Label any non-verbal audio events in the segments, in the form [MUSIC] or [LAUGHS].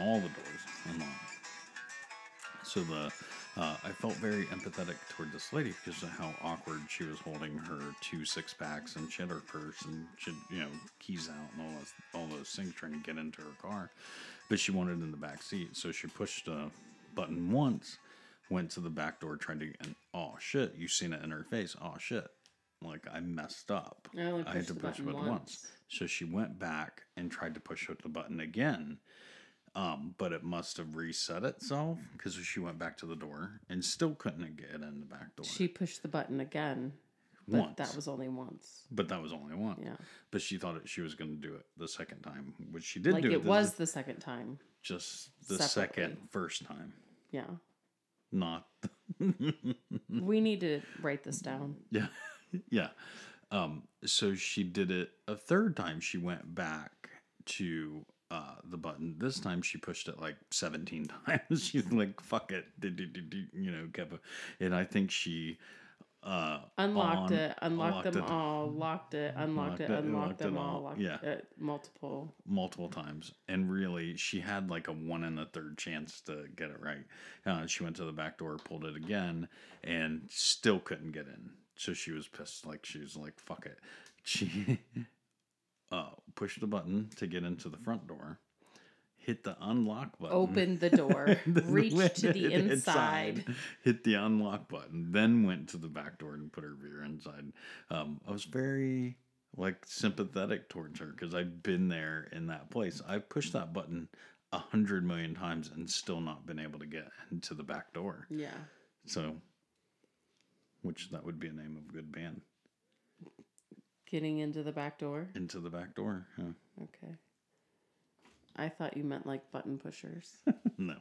all the doors unlock. So the uh, I felt very empathetic toward this lady because of how awkward she was holding her two six packs and she had her purse and she had, you know keys out and all those all those things trying to get into her car, but she wanted in the back seat, so she pushed a button once, went to the back door, tried to and oh shit, you seen it in her face, oh shit, like I messed up. I I had to push the button button once. once. So she went back and tried to push the button again. Um, but it must have reset itself because she went back to the door and still couldn't get in the back door. She pushed the button again. But once, that was only once. but that was only once. Yeah. But she thought that she was going to do it the second time, which she did Like do. it the- was the second time. just the separately. second first time, Yeah. not [LAUGHS] We need to write this down. Yeah. [LAUGHS] yeah. Um, so she did it a third time. She went back to uh, the button. This time she pushed it like 17 [LAUGHS] times. She's like, fuck it. You know, kept it. And I think she uh, Unlocked on- it, unlocked them it all, locked it, unlocked Locked it, it, unlocked them all, all. locked Yeah. it multiple. multiple times. And really, she had like a one in a third chance to get it right. Uh, she went to the back door, pulled it again, and still couldn't get in. So she was pissed. Like, she was like, fuck it. [LAUGHS] She uh, pushed the button to get into the front door, hit the unlock button. open the door, [LAUGHS] reached went to the [LAUGHS] inside, inside. hit the unlock button, then went to the back door and put her rear inside. Um, I was very like sympathetic towards her because I've been there in that place. I've pushed that button a hundred million times and still not been able to get into the back door. Yeah. So, which that would be a name of a good band. Getting into the back door. Into the back door. Huh. Okay. I thought you meant like button pushers. [LAUGHS] No.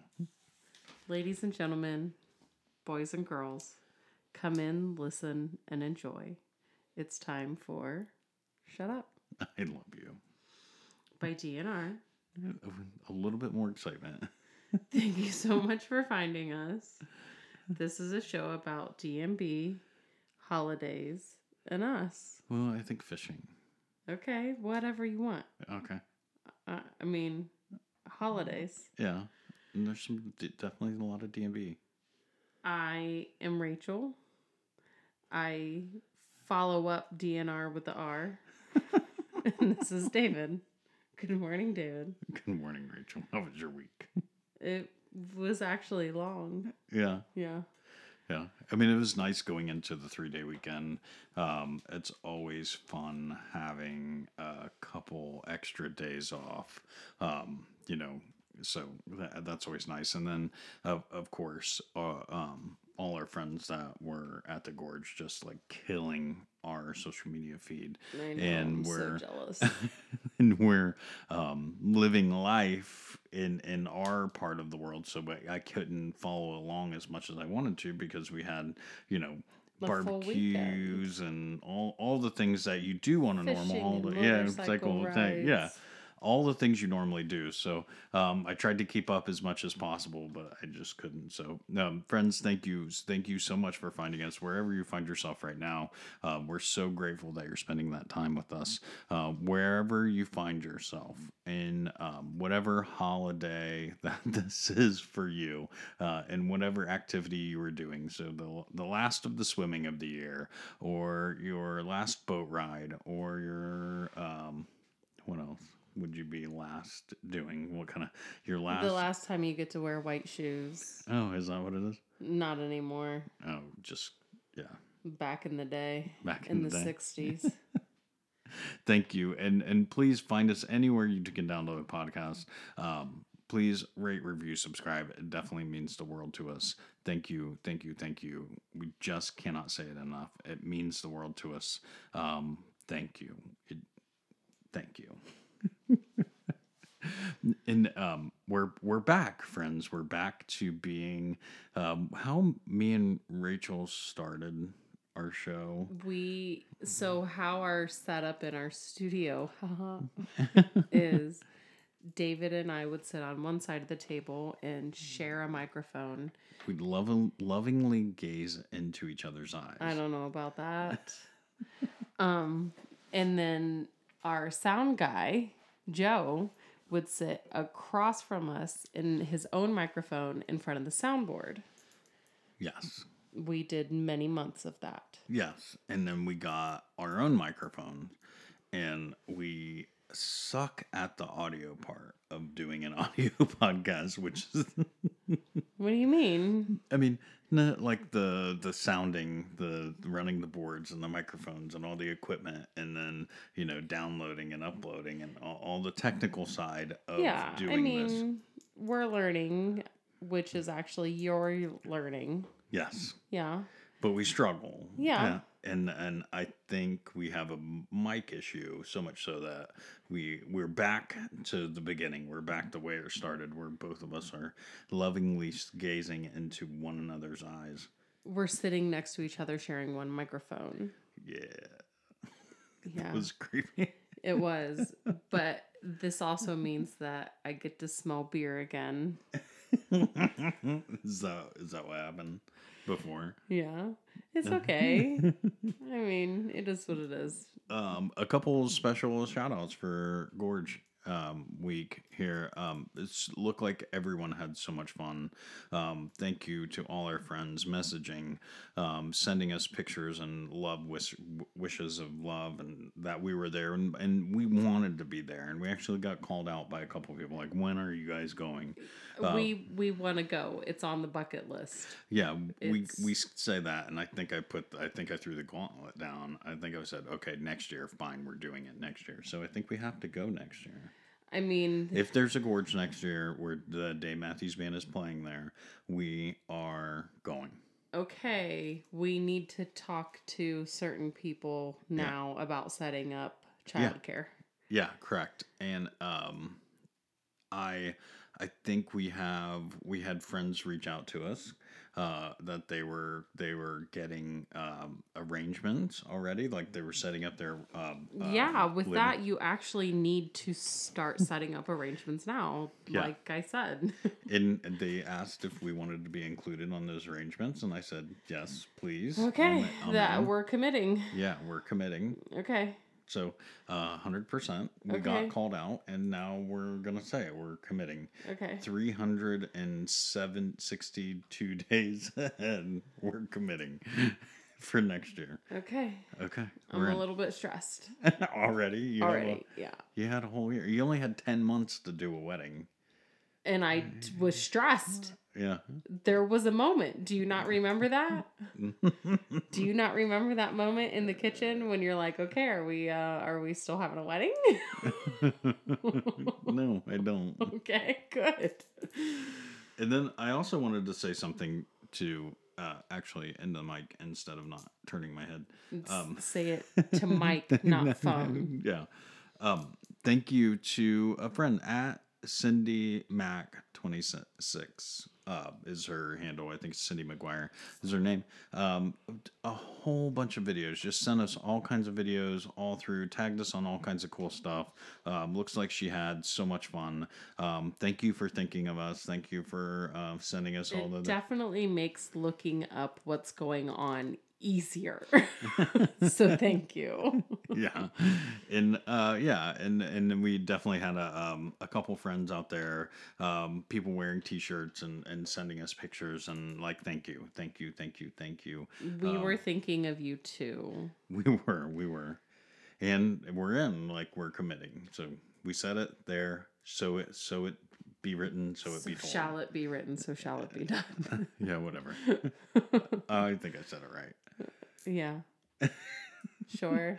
Ladies and gentlemen, boys and girls, come in, listen, and enjoy. It's time for Shut Up I love you. by DNR. A little bit more excitement. [LAUGHS] Thank you so much for finding us. This is a show about DMB, holidays, and us. Well, I think fishing. Okay, whatever you want. Okay. Uh, I mean, holidays. Yeah. And there's some definitely a lot of DMB. I am Rachel. I follow up DNR with the R. [LAUGHS] and this is David. Good morning, David. Good morning, Rachel. How was your week? It was actually long. Yeah. Yeah. Yeah. I mean, it was nice going into the three day weekend. Um, it's always fun having a couple extra days off. Um, you know, so that, that's always nice. And then, of, of course, uh, um, all our friends that were at the gorge just like killing our social media feed. I know. And I'm we're- so jealous. [LAUGHS] and we're um, living life in in our part of the world. So I couldn't follow along as much as I wanted to because we had you know The barbecues and all all the things that you do on a Fishing normal holiday. Yeah, cycle thing. Yeah. All the things you normally do. So um, I tried to keep up as much as possible, but I just couldn't. So, um, friends, thank you, thank you so much for finding us wherever you find yourself right now. Uh, we're so grateful that you're spending that time with us. Uh, wherever you find yourself in um, whatever holiday [LAUGHS] that this is for you, uh, and whatever activity you are doing. So the the last of the swimming of the year, or your last boat ride, or your um, what else would you be last doing? What kind of your last? the last time you get to wear white shoes. Oh, is that what it is? Not anymore. Oh, just yeah. Back in the day. Back in, in the, 60s. [LAUGHS] Thank you, and and please find us anywhere you can download a podcast. Um, please rate, review, subscribe. It definitely means the world to us. Thank you, thank you, thank you. We just cannot say it enough. It means the world to us. Um, thank you. It, thank you. And um, we're we're back, friends. We're back to being um, how me and Rachel started our show. We so how our setup in our studio [LAUGHS] [LAUGHS] is David and I would sit on one side of the table and share a microphone. We'd love, lovingly gaze into each other's eyes. I don't know about that. [LAUGHS] um, and then our sound guy, Joe, would sit across from us in his own microphone in front of the soundboard. Yes. We did many months of that. Yes. And then we got our own microphone and we suck at the audio part of doing an [LAUGHS] audio podcast, which is What do you mean? I mean, no, like the the sounding, the running the boards and the microphones and all the equipment, and then you know downloading and uploading and all, all the technical side of yeah, doing I mean, this. we're learning, which is actually your learning. Yes, Yeah. but we struggle. Yeah. And and I think we have a mic issue so much so that we we're back to the beginning. We're back to where it started, where both of us are lovingly gazing into one another's eyes. We're sitting next to each other sharing one microphone. Yeah, [LAUGHS] Yeah. it was creepy. It was, [LAUGHS] but this also means that I get to smell beer again. [LAUGHS] is that is that what happened before? Yeah, it's okay. [LAUGHS] I mean, it is what it is. Um, a couple special shout outs for Gorge um, week here. Um, it's looked like everyone had so much fun. Um, thank you to all our friends messaging, um, sending us pictures and love wish, wishes of love and that we were there and, and we wanted to be there and we actually got called out by a couple of people like when are you guys going? We we want to go. It's on the bucket list. Yeah, we It's- we say that, and I think I put I think I threw the gauntlet down. I think I said, okay, next year, fine, we're doing it next year. So I think we have to go next year. I mean, If there's a gorge next year where the Dave Matthews Band is playing there, we are going. okay, we need to talk to certain people now about setting up Yeah. childcare. Yeah, correct. And um, I I think we have we had friends reach out to us uh, that they were they were getting um, arrangements already, like they were setting up their um, uh, yeah, with living- that, you actually need to start setting up arrangements now. Yeah. Like I said. [LAUGHS] And they asked if we wanted to be included on those arrangements, and I said yes, please. okay, I'm- I'm that in. we're committing. yeah, we're committing. Okay. So, uh, hundred percent. We Okay. got called out, and now we're gonna say. We're committing. Okay. 362 [LAUGHS] days and we're committing [LAUGHS] for next year. Okay. Okay. I'm a in. little bit stressed [LAUGHS] already. You have a- already. Yeah. you had a whole year. You only had 10 months to do a wedding. And I t- was stressed. Yeah. There was a moment. Do you not remember that? [LAUGHS] Do you not remember that moment in the kitchen when you're like, "Okay, are we uh are we still having a wedding?" [LAUGHS] no, I don't. [LAUGHS] okay, good. And then I also wanted to say something to uh, actually end the mic instead of not turning my head. Um, Say it to mic, not phone. yeah. Um, thank you to a friend at Cindy Mac twenty six. Uh, is her handle? I think Cindy McGuire is her name. Um, a whole bunch of videos. Just sent us all kinds of videos all through. Tagged us on all kinds of cool stuff. Um, looks like she had so much fun. Um, thank you for thinking of us. Thank you for uh, sending us all It the. definitely makes looking up what's going on easier. [LAUGHS] so thank you. yeah and uh yeah and and we definitely had a um a couple friends out there um people wearing t-shirts and and sending us pictures and like thank you thank you thank you thank you We were thinking of you too. we [LAUGHS] were we were and we're in like we're committing so we said it there so it so it be written so it be told Shall it be written, so shall it be done. [LAUGHS] yeah whatever [LAUGHS] i think i said it right yeah. [LAUGHS] Sure.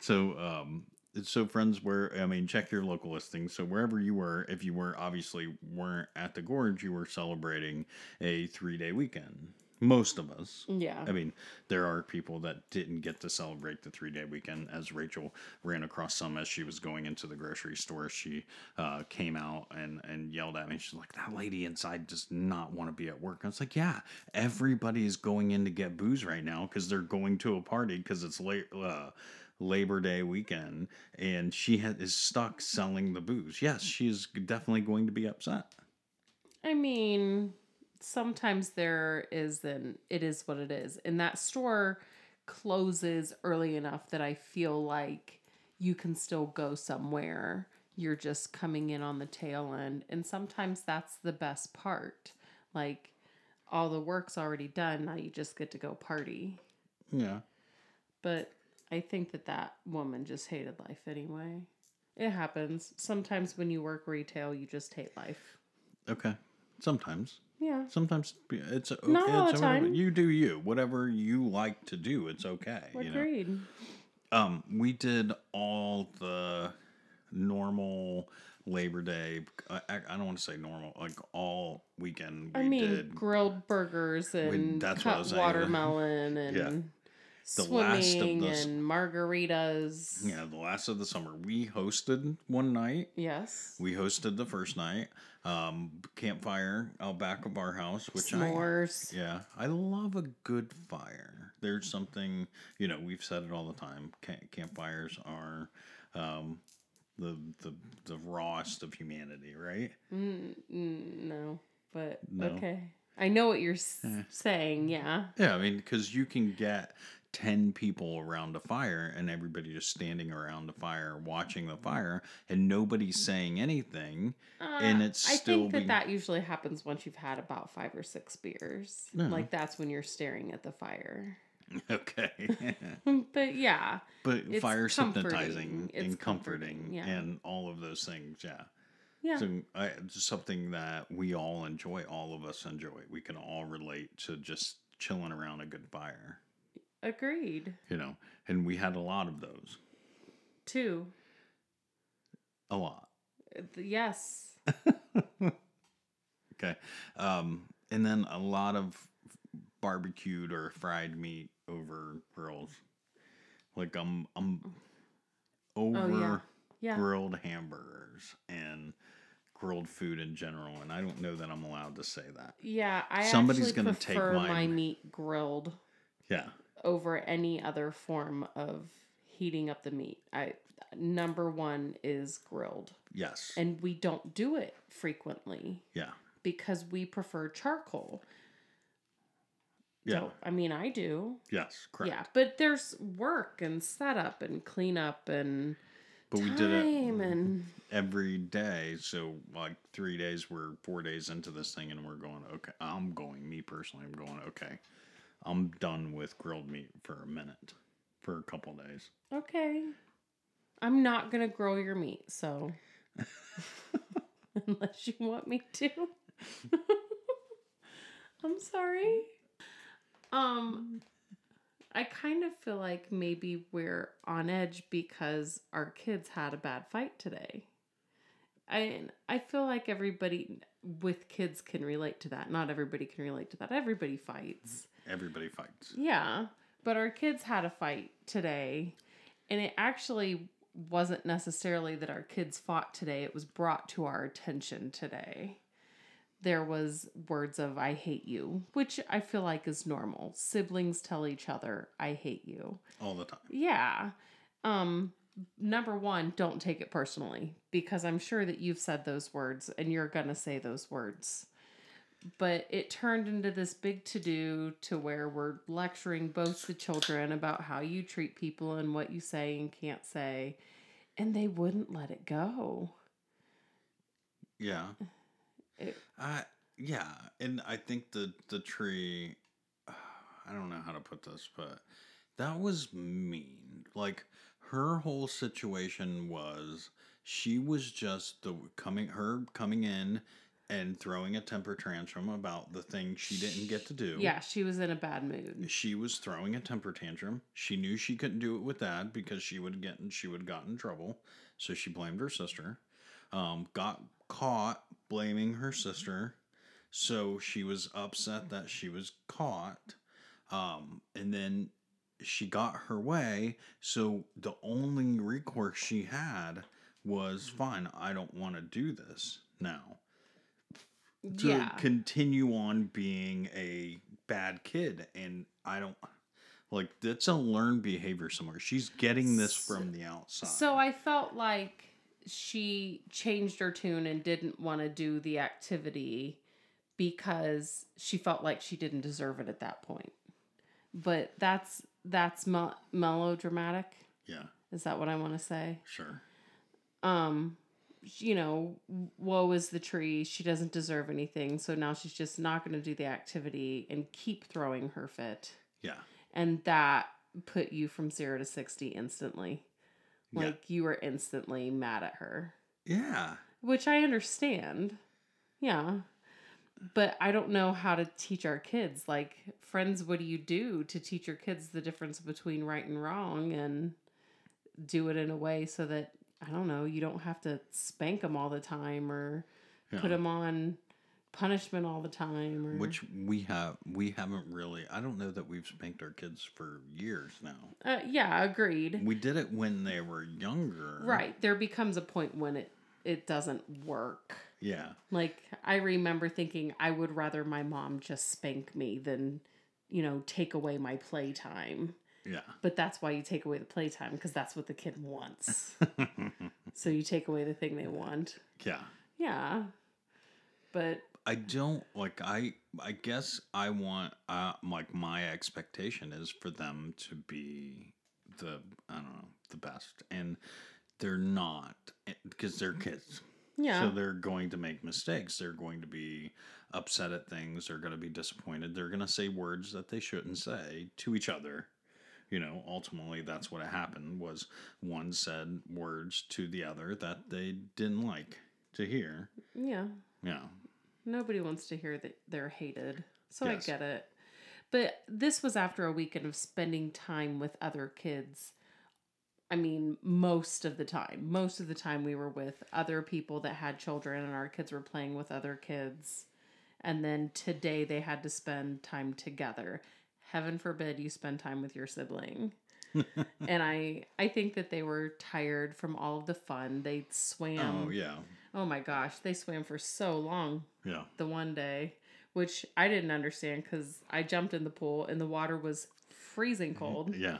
So, um, so friends where I mean check your local listings. So wherever you were, if you were obviously weren't at the gorge, you were celebrating a three day weekend. Most of us. Yeah. I mean, there are people that didn't get to celebrate the three day weekend. As Rachel ran across some as she was going into the grocery store, she uh, came out and, and yelled at me. She's like, That lady inside does not want to be at work. I was like, Yeah, everybody is going in to get booze right now because they're going to a party because it's late. Uh, Labor Day weekend, and she ha- is stuck selling the booze. Yes, she is definitely going to be upset. I mean, sometimes there is an it is what it is. And that store closes early enough that I feel like you can still go somewhere. You're just coming in on the tail end. And sometimes that's the best part. Like all the work's already done, now you just get to go party. Yeah. But I think that that woman just hated life anyway. It happens. Sometimes when you work retail, you just hate life. Okay. Sometimes. Yeah. Sometimes it's okay. Not all it's the time. You do you. Whatever you like to do, it's okay. You know. Agreed. Um, we did all the normal Labor Day. I, I don't want to say normal, like all weekend. We I mean, did grilled burgers and that's what I cut watermelon [LAUGHS] and. The last of those- and margaritas. yeah the last of the summer. We hosted one night. Yes. We hosted the first night. Um, campfire out back of our house, which I S'mores. Yeah, I love a good fire. There's something, you know, we've said it all the time. Camp- campfires are um, the the the rawest of humanity, right? Mm, no, but No. okay. I know what you're s- Eh. saying. Yeah. Yeah, I mean, because you can get ten people around a fire and everybody just standing around the fire watching the fire and nobody's saying anything. And Uh, it's I still think that being- that usually happens once you've had about five or six beers. No. Like that's when you're staring at the fire. [LAUGHS] Okay, [LAUGHS] but yeah, but comforting. hypnotizing and comforting, comforting, yeah. and all of those things. Yeah. yeah. So I, it's something that we all enjoy. All of us enjoy. We can all relate to just chilling around a good fire, Agreed. you know. And we had a lot of those. Two. A lot. Yes. [LAUGHS] Okay. Um, and then a lot of barbecued or fried meat over grills. Like I'm I'm over Oh yeah. Yeah. grilled hamburgers and grilled food in general, and I don't know that I'm allowed to say that. Yeah, I Somebody's actually gonna take prefer my meat grilled Yeah. Over any other form of heating up the meat. I number one is grilled, Yes. and we don't do it frequently yeah. because we prefer charcoal. Yeah. So, I mean, I do. Yes. Correct. Yeah, but there's work and setup and cleanup and But we did it and every day. So like three days, we're four days into this thing, and we're going. Okay, I'm going. Me personally, I'm going. Okay, I'm done with grilled meat for a minute, for a couple days. okay. I'm not gonna grill your meat, so [LAUGHS] unless you want me to. [LAUGHS] I'm sorry. Um I kind of feel like maybe we're on edge because our kids had a bad fight today. I I feel like everybody with kids can relate to that. Not everybody can relate to that. Everybody fights. Everybody fights. Yeah, but our kids had a fight today, and it actually wasn't necessarily that our kids fought today. It was brought to our attention today. There was words of "I hate you," which I feel like is normal. Siblings tell each other "I hate you." all the time. Yeah. Um number 1, don't take it personally because I'm sure that you've said those words and you're going to say those words. But it turned into this big to-do to where we're lecturing both the children about how you treat people and what you say and can't say and they wouldn't let it go. Yeah. It- I yeah, and I think the the tree. [SIGHS] I don't know how to put this, but that was mean. Like her whole situation was she was just the coming her coming in and throwing a temper tantrum about the thing she didn't get to do. Yeah, she was in a bad mood. She was throwing a temper tantrum. She knew she couldn't do it with dad because she would get she would got in trouble. So she blamed her sister. Um, got caught blaming her sister. So she was upset that she was caught. Um, and then she got her way. So the only recourse she had was fine, I don't want to do this now to yeah. continue on being a bad kid and i don't like that's a learned behavior somewhere she's getting this from the outside So I felt like she changed her tune and didn't want to do the activity because she felt like she didn't deserve it at that point. But that's that's mel- melodramatic. yeah Is that what I want to say? sure Um you know, woe is the tree. She doesn't deserve anything. So now she's just not going to do the activity and keep throwing her fit. yeah And that put you from 0 to 60 instantly. Yeah. Like you were instantly mad at her, yeah which I understand. Yeah. But I don't know how to teach our kids. Like, friends, what do you do to teach your kids the difference between right and wrong and do it in a way so that, I don't know, you don't have to spank them all the time or yeah. put them on punishment all the time or which we have we haven't really i don't know that we've spanked our kids for years now. Uh, yeah agreed. We did it when they were younger. Right there becomes a point when it it doesn't work. Yeah. Like i remember thinking i would rather my mom just spank me than you know take away my playtime yeah but that's why you take away the playtime because that's what the kid wants [LAUGHS] so you take away the thing they want yeah yeah but I don't like I I guess I want uh like my expectation is for them to be the I don't know the best and they're not because they're kids. yeah So they're going to make mistakes. They're going to be upset at things. They're going to be disappointed. They're going to say words that they shouldn't say to each other. You know, ultimately that's what happened was one said words to the other that they didn't like to hear. yeah Yeah. Nobody wants to hear that they're hated. So Yes. I get it. But this was after a weekend of spending time with other kids. I mean, most of the time. Most of the time we were with other people that had children and our kids were playing with other kids. And then today they had to spend time together. Heaven forbid you spend time with your sibling. [LAUGHS] Oh, and I I think that they were tired from all of the fun. They swam. Oh yeah. Oh my gosh, they swam for so long Yeah. the one day, which I didn't understand because I jumped in the pool and the water was freezing mm-hmm. cold. Yeah.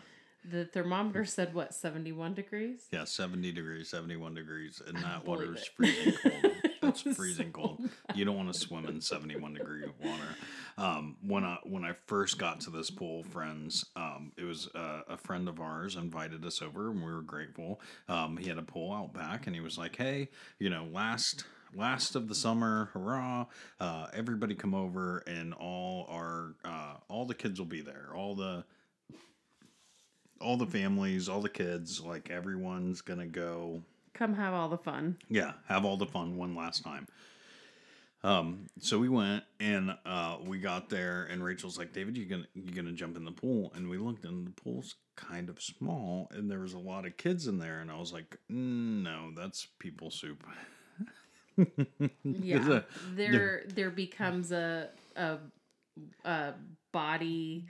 The thermometer said what, 71 degrees? Yeah, 70 degrees, 71 degrees, and that water is freezing cold. [LAUGHS] That's freezing so cold. You don't want to swim in 71 degree water. Um, when I when I first got to this pool, friends, um, it was uh, a friend of ours invited us over, and we were grateful. Um, he had a pool out back, and he was like, "Hey, you know, last." Last of the summer, hurrah! Uh, everybody come over, and all our uh, all the kids will be there. All the all the families, all the kids, like everyone's gonna go. Come have all the fun. Yeah, have all the fun one last time. Um, so we went and uh, we got there, and Rachel's like, "David, you gonna you gonna jump in the pool?" And we looked, and the pool's kind of small, and there was a lot of kids in there, and I was like, "No, that's people soup." Yeah. [LAUGHS] there there becomes a a a body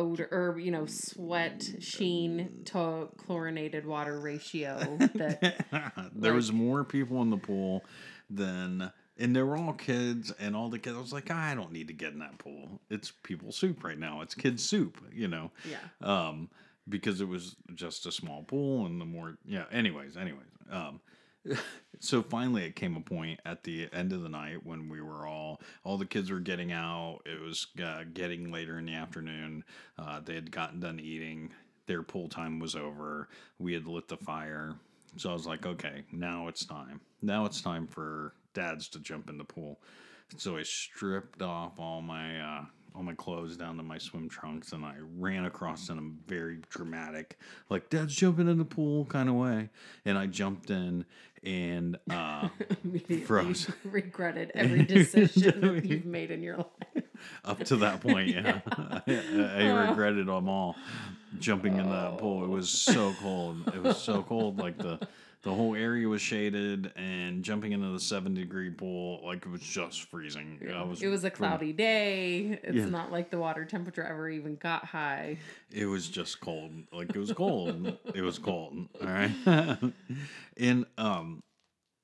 odor or you know sweat sheen to chlorinated water ratio that [LAUGHS] there Like- was more people in the pool than and they were all kids and all the kids. I was like i don't need to get in that pool. It's people soup right now. It's kids soup you know? Yeah. Um because it was just a small pool and the more yeah anyways anyways. Um so finally it came a point at the end of the night when we were all all the kids were getting out. It was uh, getting later in the afternoon. Uh, they had gotten done eating. Their pool time was over. We had lit the fire. So i was like okay now it's time. Now it's time for dads to jump in the pool. So i stripped off all my uh, all my clothes down to my swim trunks, and I ran across in a very dramatic, like "Dad's jumping in the pool" kind of way, and I jumped in and uh, [LAUGHS] Froze. [LAUGHS] regretted [LAUGHS] every decision that you've made in your life. up to that point, yeah, I, I regretted them all. Jumping in that pool, it was so cold. It was so cold, like the. The whole area was shaded, and jumping into the seven degree pool, like it was just freezing. I was It was a cloudy day. It's Yeah. not like the water temperature ever even got high. It was just cold. Like it was cold. [LAUGHS] it was cold. All right. [LAUGHS] and um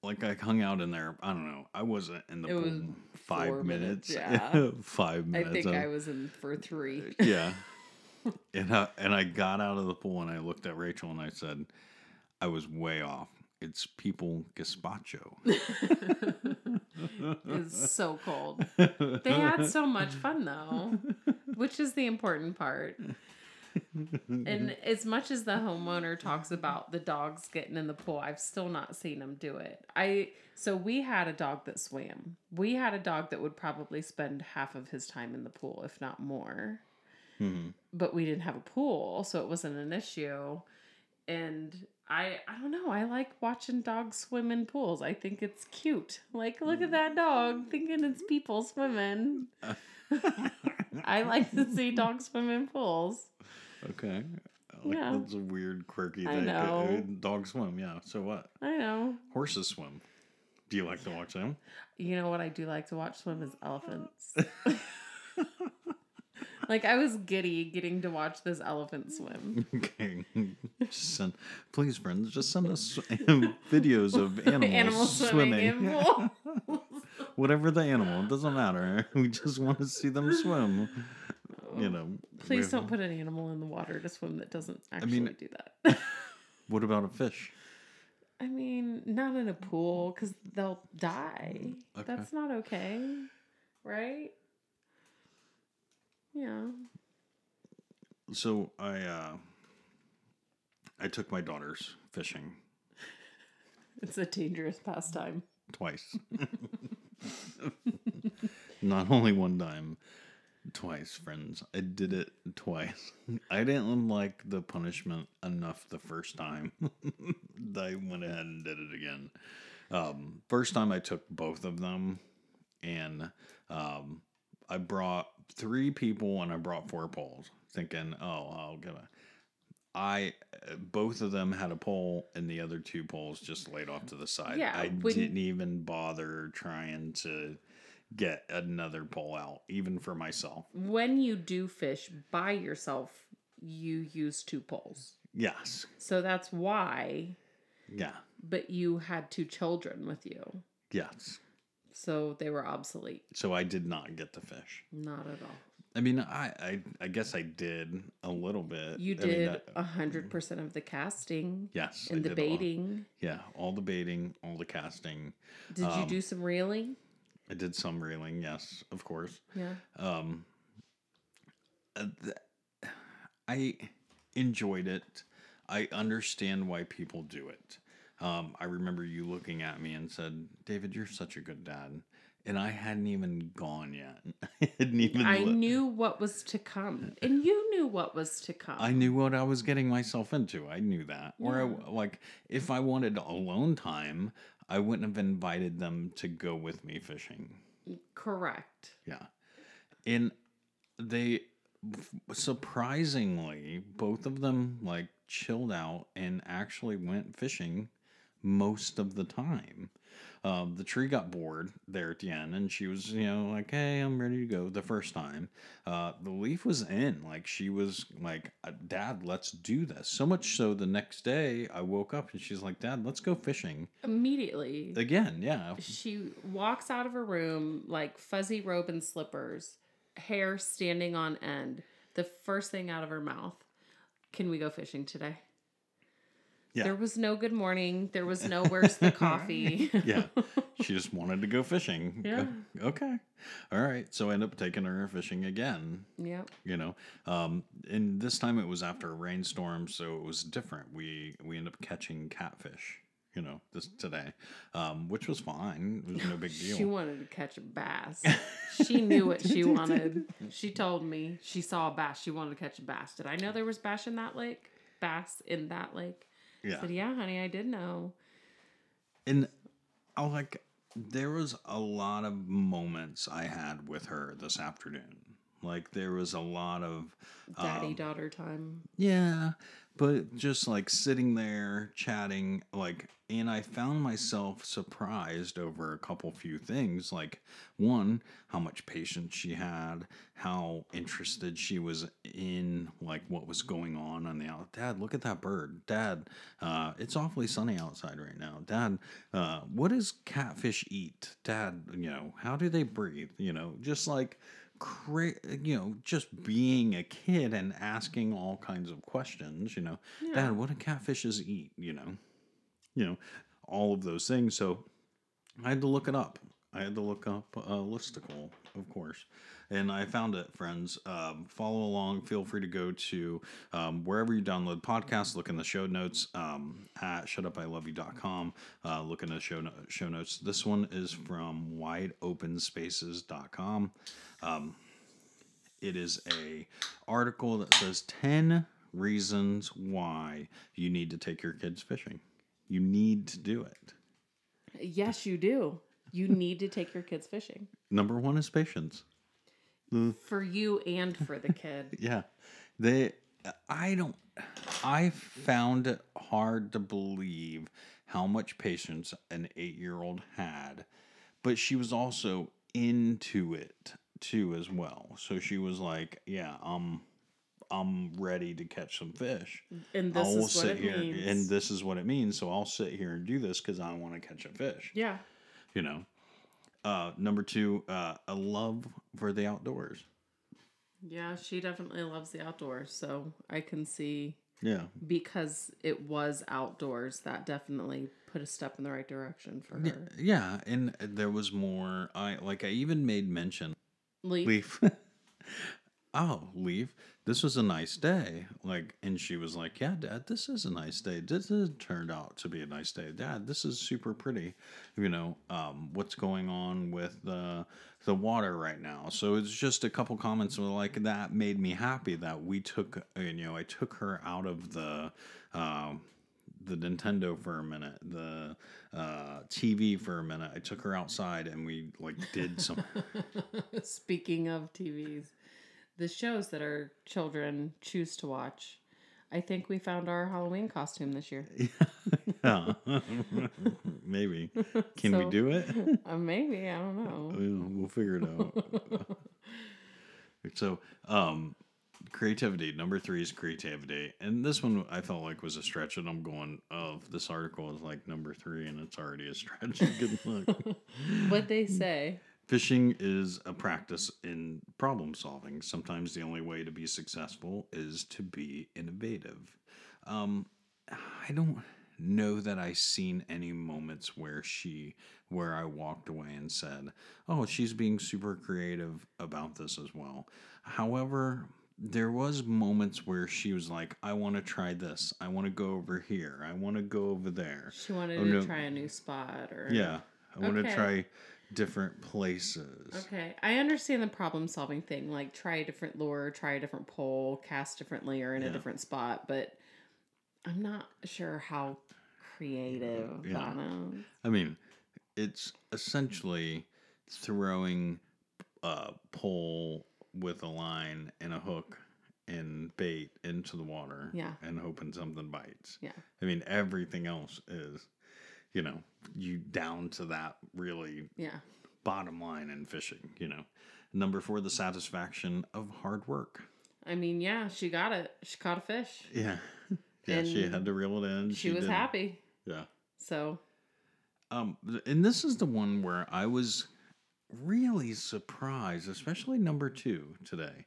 like I hung out in there, I don't know. I wasn't in the It pool five minutes. minutes, [LAUGHS] yeah. five minutes. I think of- I was in for three. yeah. and I, and I got out of the pool and I looked at Rachel and I said, I was way off. It's people gazpacho. [LAUGHS] It's so cold. They had so much fun though, which is the important part. And as much as the homeowner talks about the dogs getting in the pool, I've still not seen them do it. I so we had a dog that swam. We had a dog that would probably spend half of his time in the pool, if not more. Mhm. But we didn't have a pool, so it wasn't an issue. And I I don't know, I like watching dogs swim in pools. I think it's cute. Like look at that dog thinking it's people swimming. [LAUGHS] I like to see dogs swim in pools. Okay. Like Yeah. that's a weird, quirky I thing. Uh, know. Uh, dogs swim, yeah. So what? I know. Horses swim. Do you like to watch them? You know what I do like to watch swim is elephants. [LAUGHS] like I was giddy getting to watch this elephant swim. [LAUGHS] Okay. Just send, please, friends, just send us [LAUGHS] videos of [LAUGHS] animals, Animals swimming, swimming. in. Whatever the animal, it doesn't matter. We just want to see them swim. You know. Please don't put an animal in the water to swim that doesn't actually mean- do that. What about a fish? I mean, not in a pool because they'll die. Okay. That's not okay, right? Yeah. So I uh I took my daughters fishing [LAUGHS] It's a dangerous pastime. twice. [LAUGHS] Not only one time, twice, friends. I did it twice. I didn't like the punishment enough the first time. [LAUGHS] I went ahead and did it again. Um, first time I took both of them, and um, I brought three people and I brought four poles, thinking, oh, I'll get a. I both of them had a pole, and the other two poles just laid off to the side. Yeah, I when- didn't even bother trying to get another pole out, even for myself. When you do fish by yourself, you use two poles. Yes, So that's why, yeah, but you had two children with you. yes. So they were obsolete. So I did not get the fish. Not at all. I mean, I, I, I guess I did a little bit. You I mean, did a hundred percent of the casting yes, I and the did all- baiting. yeah, all the baiting, all the casting. Did you Um, do some reeling? I did some reeling, yes, of course. Yeah. Um, uh, th- I enjoyed it. I understand why people do it. Um, I remember you looking at me and said, "David, you're such a good dad," and I hadn't even gone yet. [LAUGHS] I hadn't even. I knew what was to come, and you knew what was to come. I knew what I was getting myself into. I knew that. Or I, like, if I wanted alone time, I wouldn't have invited them to go with me fishing. Correct. Yeah. And they surprisingly both of them like chilled out and actually went fishing most of the time. Um, the tree got bored there at the end, and she was, you know, like, "Hey, I'm ready to go." The first time, uh, the leaf was in. Like she was like, "Uh, "Dad, let's do this." So much so, the next day I woke up and she's like, "Dad, let's go fishing Immediately, again." Yeah, she walks out of her room like fuzzy robe and slippers, hair standing on end. The first thing out of her mouth, "Can we go fishing today?" Yeah. There was no good morning. There was no where's [LAUGHS] the coffee. yeah. [LAUGHS] She just wanted to go fishing. Yeah. Okay. All right. So I end up taking her fishing again, Yeah. you know. Um, and this time it was after a rainstorm, so it was different. We we end up catching catfish. you know, this today, um, which was fine. It was no big [LAUGHS] deal. She wanted to catch a bass. she knew what she wanted. She told me she saw a bass. She wanted to catch a bass. Did I know there was bass in that lake? Bass in that lake? Yeah. I said, yeah, honey, I did know. And I was like, there was a lot of moments I had with her this afternoon. Like there was a lot of Daddy um, daughter time. Yeah, but just like sitting there chatting, like, and I found myself surprised over a couple few things. Like, one, how much patience she had, how interested she was in like what was going on on the out. Dad, look at that bird. Dad, uh, it's awfully sunny outside right now. Dad, uh, what does catfish eat? Dad, you know, how do they breathe? You know, just like cra- you know, just being a kid and asking all kinds of questions, you know, Dad, what do catfishes eat? You know, you know, all of those things. So I had to look it up. I had to look up uh, listicle, of course. And I found it, friends. Um, follow along. Feel free to go to um, wherever you download podcasts. Look in the show notes um, at shutupiloveyou.com. Uh, look in the show, no- show notes. This one is from wideopenspaces.com. Um, it is a article that says 10 reasons why you need to take your kids fishing. You need to do it. Yes, you do. You need to take your kids fishing Number one is patience. for you and for the kid. [LAUGHS] Yeah. They I don't I found it hard to believe how much patience an 8-year-old had, but she was also into it too as well. So she was like, yeah, um I'm ready to catch some fish. And this I'll is what it here means. and this is what it means. So I'll sit here and do this because I want to catch a fish. yeah. You know. Uh, number two, uh, a love for the outdoors. Yeah, she definitely loves the outdoors. So I can see Yeah. because it was outdoors, that definitely put a step in the right direction for her. Yeah, and there was more. I like. I even made mention. Leaf. Leaf. [LAUGHS] oh, leaf. This was a nice day. Like, and she was like, "Yeah, Dad, this is a nice day. This turned out to be a nice day. Dad, this is super pretty. You know, um, what's going on with the the water right now? So it's just a couple comments like that made me happy that we took. uh, You know, I took her out of the. Um, the Nintendo for a minute, the uh, TV for a minute. I took her outside and we like did some. [LAUGHS] Speaking of TVs, the shows that our children choose to watch. I think we found our Halloween costume this year. [LAUGHS] yeah, [LAUGHS] maybe. Can we do it? [LAUGHS] Uh, maybe I don't know. We'll, we'll figure it out. so, um, creativity. Number three is creativity, and this one I felt like was a stretch, and I'm going, "Oh, this article is like number three, and it's already a stretch." Good luck. What they say? Fishing is a practice in problem solving. Sometimes the only way to be successful is to be innovative. Um, I don't know that I've seen any moments where she, where I walked away and said, "Oh, she's being super creative about this as well." However, there was moments where she was like, "I want to try this. I want to go over here. I want to go over there." She wanted Oh, to no. try a new spot or Yeah, I want to try different places. Okay, I understand the problem solving thing. Like try a different lure, try a different pole, cast differently or in a different spot, but I'm not sure how creative Yeah. Donna. I mean, it's essentially throwing a pole with a line and a hook and bait into the water Yeah. and hoping something bites. Yeah. I mean, everything else is, you know, you down to that really Yeah. bottom line in fishing, you know. Number four, the satisfaction of hard work. I mean, yeah, she got it. She caught a fish. Yeah. [LAUGHS] Yeah, she had to reel it in. She, was did. happy. Yeah. So Um, and this is the one where I was really surprised, especially number two today,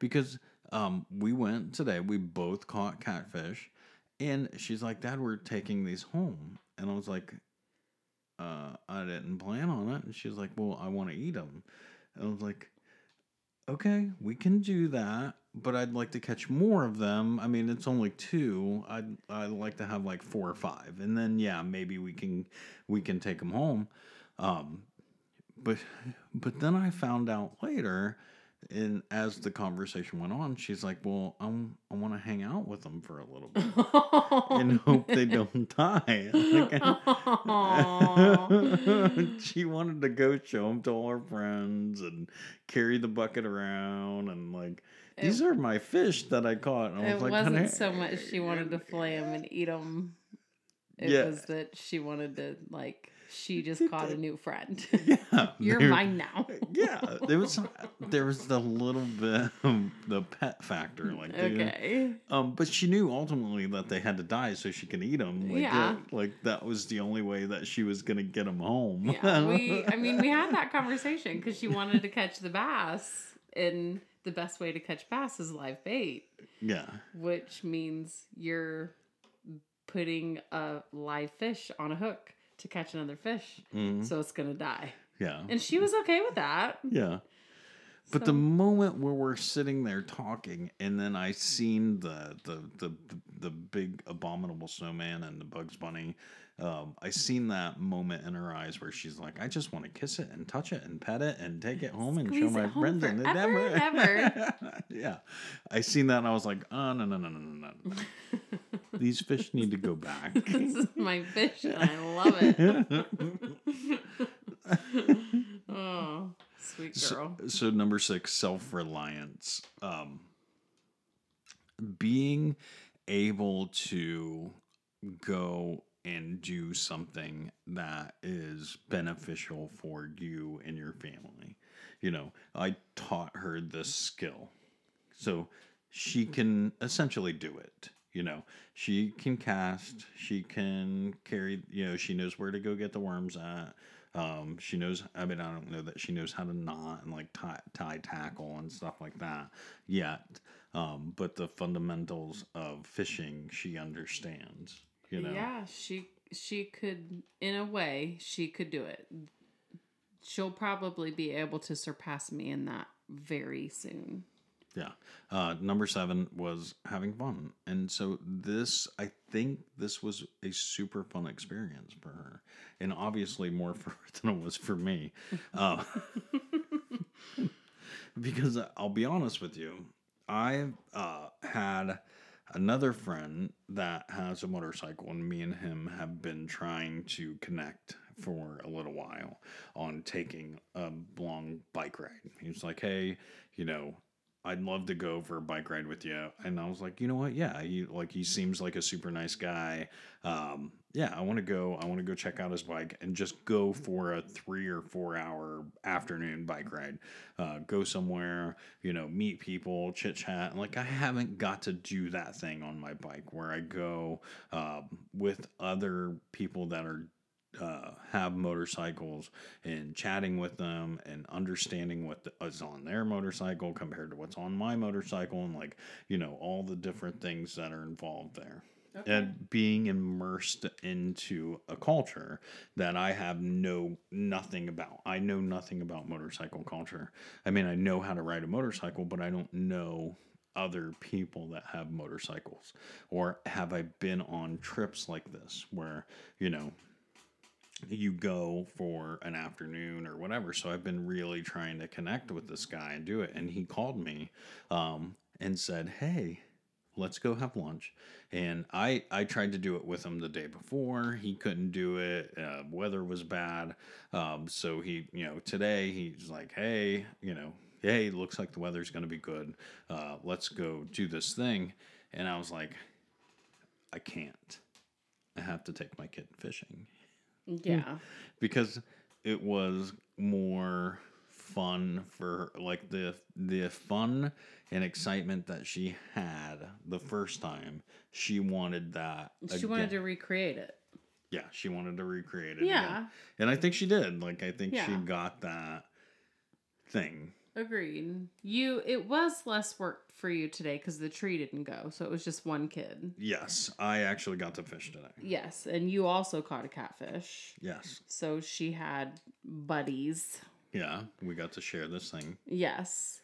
because um, we went today. We both caught catfish, and she's like, "Dad, we're taking these home," and I was like, uh, "I didn't plan on it," and she's like, "Well, I want to eat them," and I was like. okay, we can do that, but I'd like to catch more of them. I mean, it's only two. I'd I'd like to have like four or five, and then yeah, maybe we can we can take them home. Um, but but then I found out later, and as the conversation went on, she's like, "Well, I'm, I want to hang out with them for a little bit [LAUGHS] and hope they don't die." Like, [LAUGHS] [LAUGHS] she wanted to go show them to all her friends and carry the bucket around and like these are my fish that I caught. And I It was like, wasn't "Honey, so much she wanted to flay them and eat them. It Yeah. was that she wanted to like she just caught a new friend. [LAUGHS] Yeah, [LAUGHS] You're mine now. yeah, there was [LAUGHS] there was the little bit of the pet factor, like okay. Um, but she knew ultimately that they had to die so she could eat them. Like, Yeah. that- like that was the only way that she was gonna get them home. Yeah, we. I mean, we had that conversation because she wanted to catch the bass, and the best way to catch bass is live bait, yeah, which means you're putting a live fish on a hook to catch another fish, Mhm. so it's gonna die. yeah, And she was okay with that. yeah. But the moment where we're sitting there talking, and then I seen the the the the big abominable snowman and the Bugs Bunny, um, I seen that moment in her eyes where she's like, "I just want to kiss it and touch it and pet it and take it home and show my friends and and ever." [LAUGHS] yeah, I seen that and I was like, "Oh no no no no no no! [LAUGHS] These fish need to go back." [LAUGHS] this is my fish, and I love it. [LAUGHS] oh, sweet girl. So, so number six, self reliance. Um, being able to go and do something that is beneficial for you and your family. You know, I taught her this skill. So she can essentially do it. You know, she can cast, she can carry, you know, she knows where to go get the worms at. Um, she knows, I mean, I don't know that she knows how to knot and like tie, tie tackle and stuff like that yet. Um, but the fundamentals of fishing, she understands, you know. Yeah, she she could in a way she could do it. She'll probably be able to surpass me in that very soon. Yeah. Uh, number seven was having fun. And so this, I think this was a super fun experience for her. And obviously more [LAUGHS] for her than it was for me. Uh, [LAUGHS] because I'll be honest with you, I uh, had another friend that has a motorcycle, and me and him have been trying to connect for a little while on taking a long bike ride. He was like, "Hey, you know, I'd love to go for a bike ride with you. And I was like, you know what? Yeah, he like he seems like a super nice guy. Um, yeah, I want to go. I want to go check out his bike and just go for a three or four hour afternoon bike ride. Uh, go somewhere, you know, meet people, chit chat. Like I haven't got to do that thing on my bike where I go um, with other people that are uh, have motorcycles and chatting with them and understanding what the, is on their motorcycle compared to what's on my motorcycle and like you know all the different things that are involved there and being immersed into a culture that I have no nothing about. I know nothing about motorcycle culture. I mean, I know how to ride a motorcycle, but I don't know other people that have motorcycles or have I been on trips like this where, you know, you go for an afternoon or whatever. So I've been really trying to connect with this guy and do it. And he called me um, and said, Hey, let's go have lunch. And I, I tried to do it with him the day before. He couldn't do it. Uh, weather was bad. Um, so he, you know, today he's like, Hey, you know, hey, looks like the weather's going to be good. Uh, let's go do this thing. And I was like, I can't. I have to take my kid fishing Hmm. Yeah. because it was more fun for like the the fun and excitement that she had the first time she wanted that She wanted to recreate it. yeah she wanted to recreate it Yeah. again. and i think she did like i think she got that thing Agreed. You it was less work for you today because the tree didn't go, so it was just one kid. yes i actually got to fish today Yes, and you also caught a catfish. yes So she had buddies. yeah we got to share this thing Yes.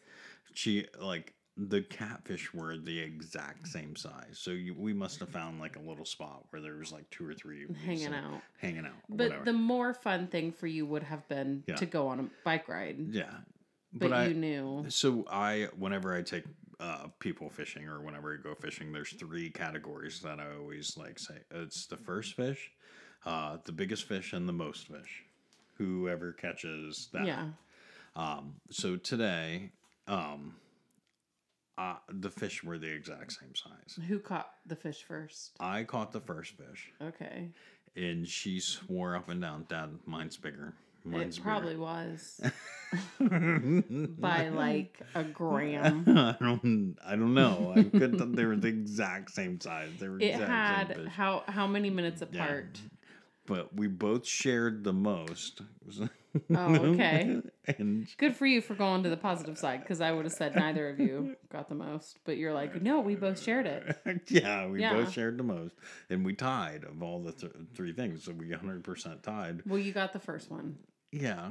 she like the catfish were the exact same size. So you, we must have found like a little spot where there was like two or three Hanging out. hanging out. But whatever. the more fun thing for you would have been Yeah. to go on a bike ride. yeah, But, I you knew. so I whenever I take uh, people fishing or whenever I go fishing, there's three categories that I always like say. It's the first fish, uh, the biggest fish, and the most fish. Whoever catches that. Yeah. Um, so today, um, uh, the fish were the exact same size. Who caught the fish first? I caught the first fish, Okay. and she swore up and down, "Dad, mine's bigger. Mine's it probably was [LAUGHS] by like a gram. [LAUGHS] I don't. I don't know. I could. they were the exact same size. They were It exact had same how how many minutes apart? But we both shared the most. Oh, okay. [LAUGHS] and Good for you for going to the positive side because I would have said neither of you got the most, but you're like, no, we both shared it. yeah, we Yeah. both shared the most, and we tied of all the th- three things. So we 100 percent tied. Well, you got the first one, Yeah,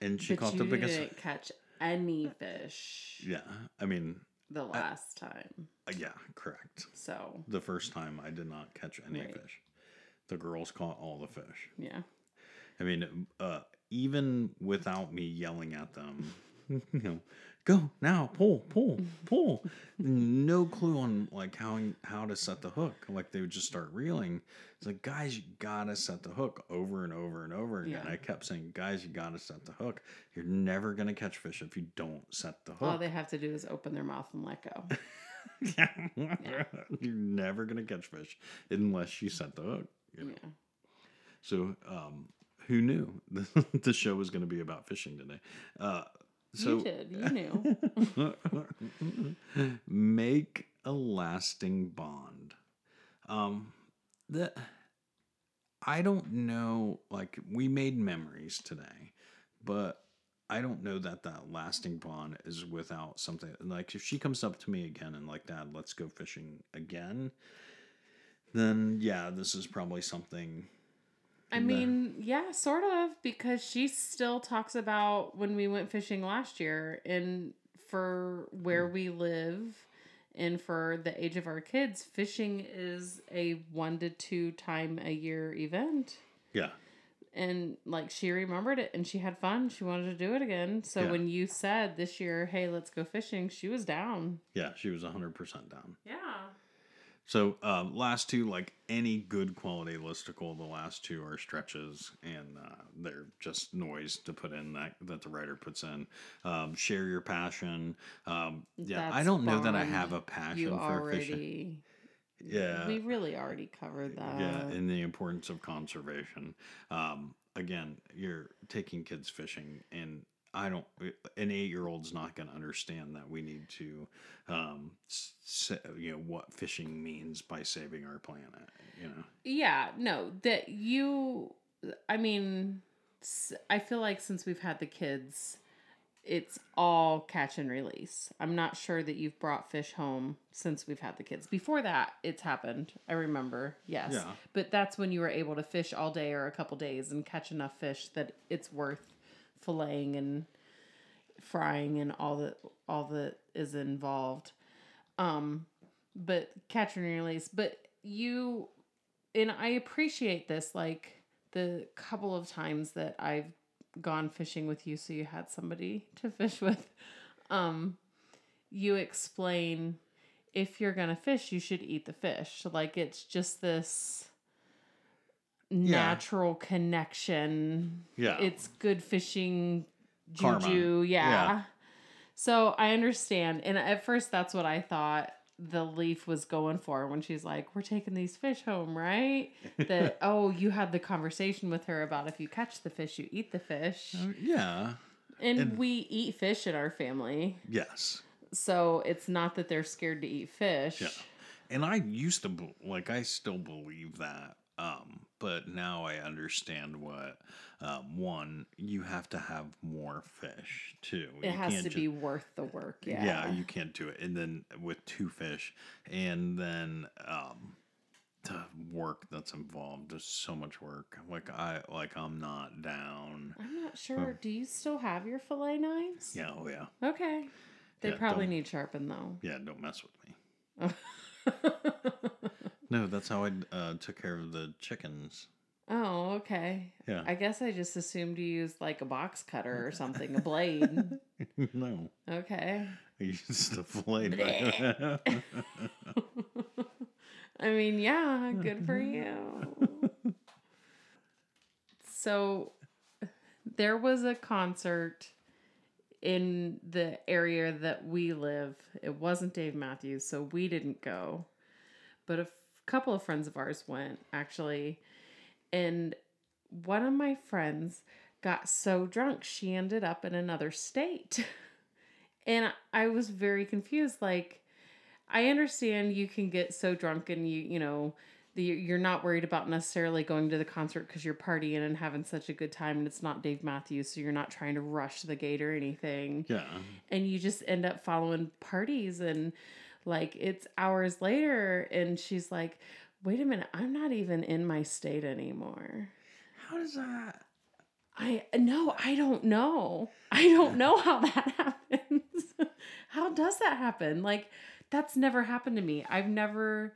and she but caught the biggest. didn't catch any fish Yeah, I mean, the last time. uh, yeah, correct. So The first time I did not catch any Right. fish. The girls caught all the fish. yeah, I mean, uh, even without me yelling at them, [LAUGHS] you know, go now, pull, pull, [LAUGHS] pull. no clue on like how how to set the hook. Like they would just start reeling. It's like, guys, you gotta set the hook over and over and over again. Yeah. I kept saying, guys, you gotta set the hook. You're never gonna catch fish if you don't set the hook. all they have to do is open their mouth and let go. Yeah, [LAUGHS] You're never gonna catch fish unless you set the hook. You know? Yeah. So, um, who knew [LAUGHS] the show was going to be about fishing today? Uh, so you did. You knew. [LAUGHS] make a lasting bond. Um, the I don't know. Like we made memories today, but I don't know that that lasting bond is without something. Like if she comes up to me again and like, Dad, let's go fishing again. Then yeah, this is probably something I mean, yeah, sort of, because she still talks about when we went fishing last year and for where mm. we live and for the age of our kids, fishing is a one to two time a year event. yeah. And like she remembered it and she had fun. She wanted to do it again. So Yeah. when you said this year, hey, let's go fishing, she was down. Yeah, she was 100% down. Yeah. So, um, last two, like any good quality listicle, the last two are stretches and uh, they're just noise to put in that, that the writer puts in. Um, share your passion. Um, yeah, I don't know that I have a passion for fishing. [LAUGHS] Yeah. We really already covered that. yeah, and the importance of conservation. Um, again, you're taking kids fishing, and I don't. An eight year old's not going to understand that we need to, um, s- you know, what fishing means by saving our planet. You know. Yeah, no, that you, I mean, I feel like since we've had the kids, it's all catch and release. I'm not sure that you've brought fish home since we've had the kids. Before that, it's happened. I remember, yes. Yeah. But that's when you were able to fish all day or a couple days and catch enough fish that it's worth filleting and frying and all that all that is involved. Um, but catch and release. But you and I appreciate this, like the couple of times that I've gone fishing with you, so you had somebody [LAUGHS] to fish with. Um, you explain if you're gonna fish, you should eat the fish. Like it's just this natural connection. Yeah. It's good fishing juju. Yeah. Yeah. So I understand. And at first that's what I thought the leaf was going for when she's like, We're taking these fish home, right? [LAUGHS] That oh, you had the conversation with her about if you catch the fish, you eat the fish. Uh, yeah. And, and- we eat fish in our family. Yes. So it's not that they're scared to eat fish. Yeah. And I used to like I still believe that. Um, but now I understand what um, one you have to have more fish too. It You has to ju- be worth the work. Yeah. yeah. you can't do it. And then with two fish, and then um, the work that's involved. There's so much work. Like I like I'm not down. I'm not sure. Do you still have your fillet knives? Yeah, oh yeah. Okay. They Yeah, probably need sharpened though. Yeah, don't mess with me. [LAUGHS] No, that's how I uh, took care of the chickens. oh, okay. Yeah. I guess I just assumed you used like a box cutter or something, a blade. [LAUGHS] no, Okay. I used the blade. [LAUGHS] I mean, yeah, good for you. [LAUGHS] So there was a concert in the area that we live. It wasn't Dave Matthews, so we didn't go. But a couple of friends of ours went actually. And one of my friends got so drunk she ended up in another state. [LAUGHS] and I was very confused like I understand you can get so drunk and you, you know, the, you're not worried about necessarily going to the concert because you're partying and having such a good time and it's not Dave Matthews, so you're not trying to rush the gate or anything. yeah. And you just end up following parties and like it's hours later and she's like, wait a minute, I'm not even in my state anymore. How does that? I no, I don't know. I don't know how [LAUGHS] that happens. [LAUGHS] how does that happen? Like that's never happened to me. I've never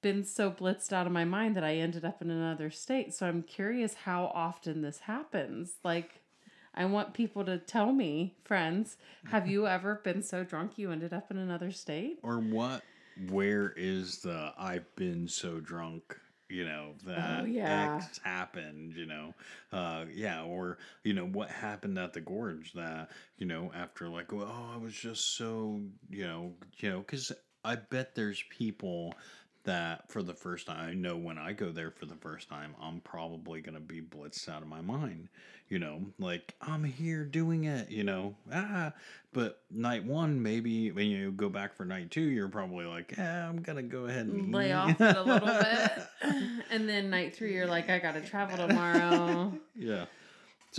been so blitzed out of my mind that I ended up in another state. So I'm curious how often this happens. Like I want people to tell me, friends, have you [LAUGHS] ever been so drunk you ended up in another state? Or what? Where is the I've been so drunk? You know that Oh, yeah. X happened. You know, uh, yeah. Or you know what happened at the gorge? That you know after like oh I was just so you know you know because I bet there's people that for the first time I know when I go there for the first time I'm probably gonna be blitzed out of my mind. You know, like I'm here doing it. You know, ah. But night one, maybe when you go back for night two, you're probably like, yeah, I'm gonna go ahead and Lay off it a little bit. [LAUGHS] and then night three, you're like, I gotta travel [LAUGHS] tomorrow. yeah.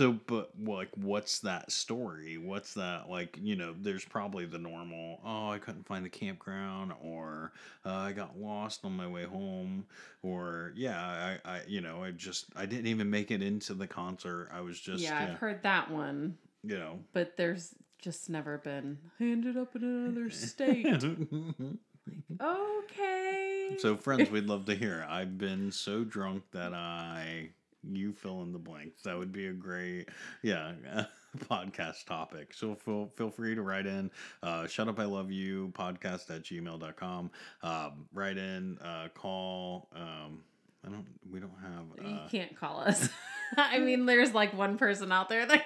So, but like, what's that story? What's that like? You know, there's probably the normal. Oh, I couldn't find the campground, or uh, I got lost on my way home, or yeah, I, I, you know, I just I didn't even make it into the concert. I was just, yeah, yeah, I've heard that one, you know. but there's just never been. I ended up in another [LAUGHS] state. okay. so, friends, we'd love to hear. I've been so drunk that I you fill in the blanks. That would be a great, yeah, [LAUGHS] podcast topic. So feel, feel free to write in, uh, shut up, I love you podcast at gmail.com. Um, write in, uh, call, um, I don't, we don't have, you uh, can't call us. [LAUGHS] I mean, there's like one person out there that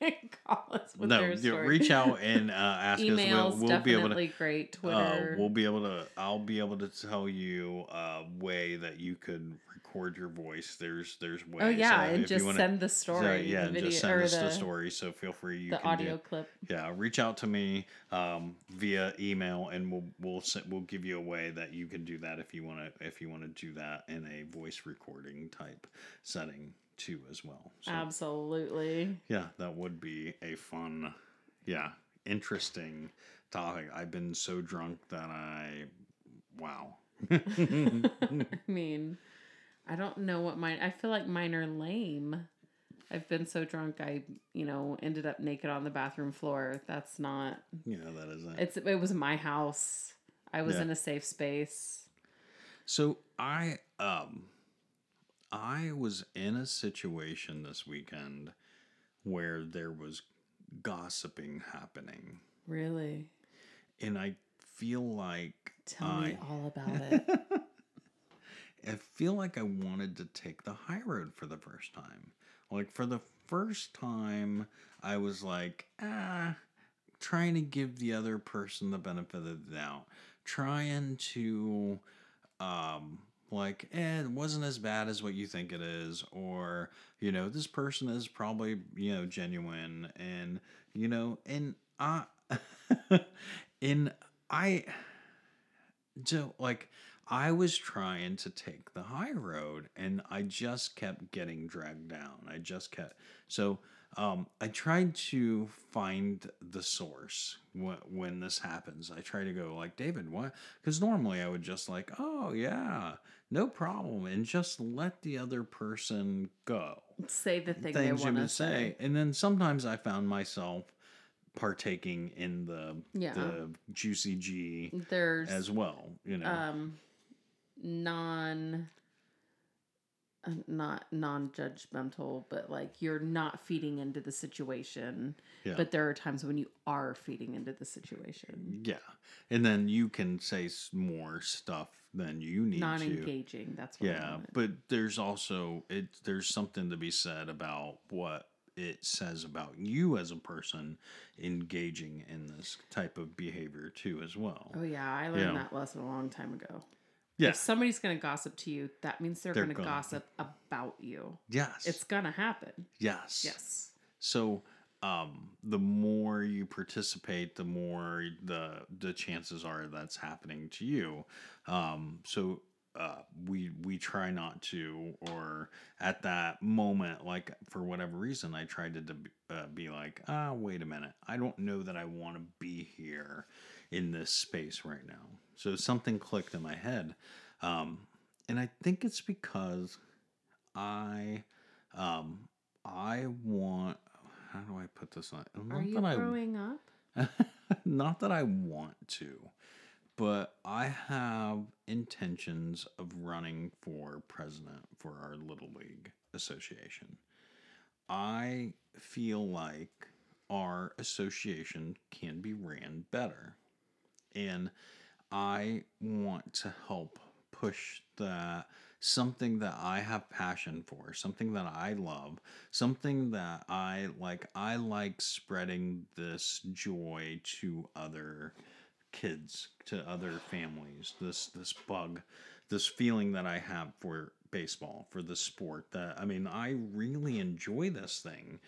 [LAUGHS] call us with no, their story. reach out [LAUGHS] and uh, ask Emails us. We'll, we'll be able to definitely great. Uh, Twitter. we'll be able to. I'll be able to tell you a way that you could record your voice. There's there's ways. oh yeah, uh, and just wanna- send the so, story. yeah, the and video, just send us the, the story. So feel free. You the audio do, clip. yeah. Reach out to me um, via email, and we'll we'll we'll give you a way that you can do that if you want to if you want to do that in a voice recording type setting too as well. So Absolutely. yeah, that would be a fun, yeah, interesting topic. I've been so drunk that I, wow. [LAUGHS] I mean, I don't know what mine. I feel like mine are lame. I've been so drunk, I you know ended up naked on the bathroom floor. That's not. yeah, that is it. It's it was my house. I was Yeah. in a safe space. So I um I was in a situation this weekend where there was gossiping happening. Really, And I feel like tell I me all about it. [LAUGHS] I feel like I wanted to take the high road for the first time. Like for the first time, I was like, ah, trying to give the other person the benefit of the doubt, trying to, um, like, eh, it wasn't as bad as what you think it is, or you know, this person is probably you know genuine, and you know, and I, [LAUGHS] in I, so like I was trying to take the high road and I just kept getting dragged down. I just kept so um, I tried to find the source when, when this happens. I try to go like David, what? Because normally I would just like, oh yeah, no problem, and just let the other person go Say the thing things they you want to say. say. And then sometimes I found myself partaking in the Yeah. the juicy G There's as well. You know, um non uh, not non-judgmental but like you're not feeding into the situation Yeah. but there are times when you are feeding into the situation yeah, and then you can say more stuff than you need to. non-engaging that's what Yeah, but there's also it. There's something to be said about what it says about you as a person engaging in this type of behavior too, as well. oh yeah i learned Yeah. that lesson a long time ago Yeah. if somebody's going to gossip to you that means they're, They're going to gonna- gossip about you Yes. it's going to happen yes. yes So um, the more you participate, the more the the chances are that's happening to you. Um, so uh, we we try not to, or at that moment, like for whatever reason, I tried to uh, be like, ah, wait a minute, I don't know that I want to be here in this space right now. So something clicked in my head, um, and I think it's because I um, I want. How do I put this on? are you that I growing up [LAUGHS] not that I want to, but I have intentions of running for president for our Little League Association. I feel like our association can be ran better. And I want to help push that something that I have passion for, something that I love, something that I like. I like spreading this joy to other kids, to other families. This this bug, this feeling that I have for baseball, for the sport. That I mean, I really enjoy this thing,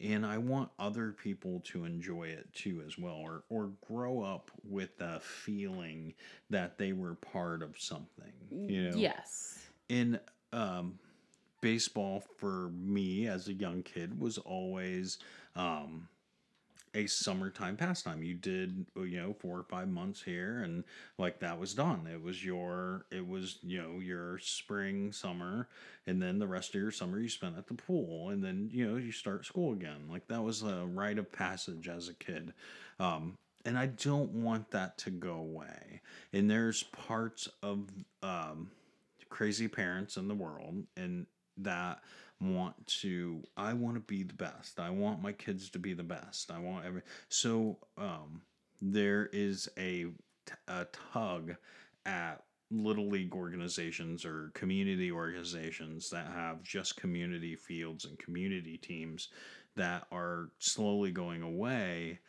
and I want other people to enjoy it too as well, or or grow up with the feeling that they were part of something. You know, yes in um, baseball for me as a young kid was always um, a summertime pastime. You did you know four or five months here, and like that was done. It was your it was you know your spring summer, and then the rest of your summer you spent at the pool, and then you know you start school again. Like that was a rite of passage as a kid. Um, and I don't want that to go away. And there's parts of um, crazy parents in the world and that want to i want to be the best. I want my kids to be the best. I want every so um there is a, a tug at little league organizations or community organizations that have just community fields and community teams that are slowly going away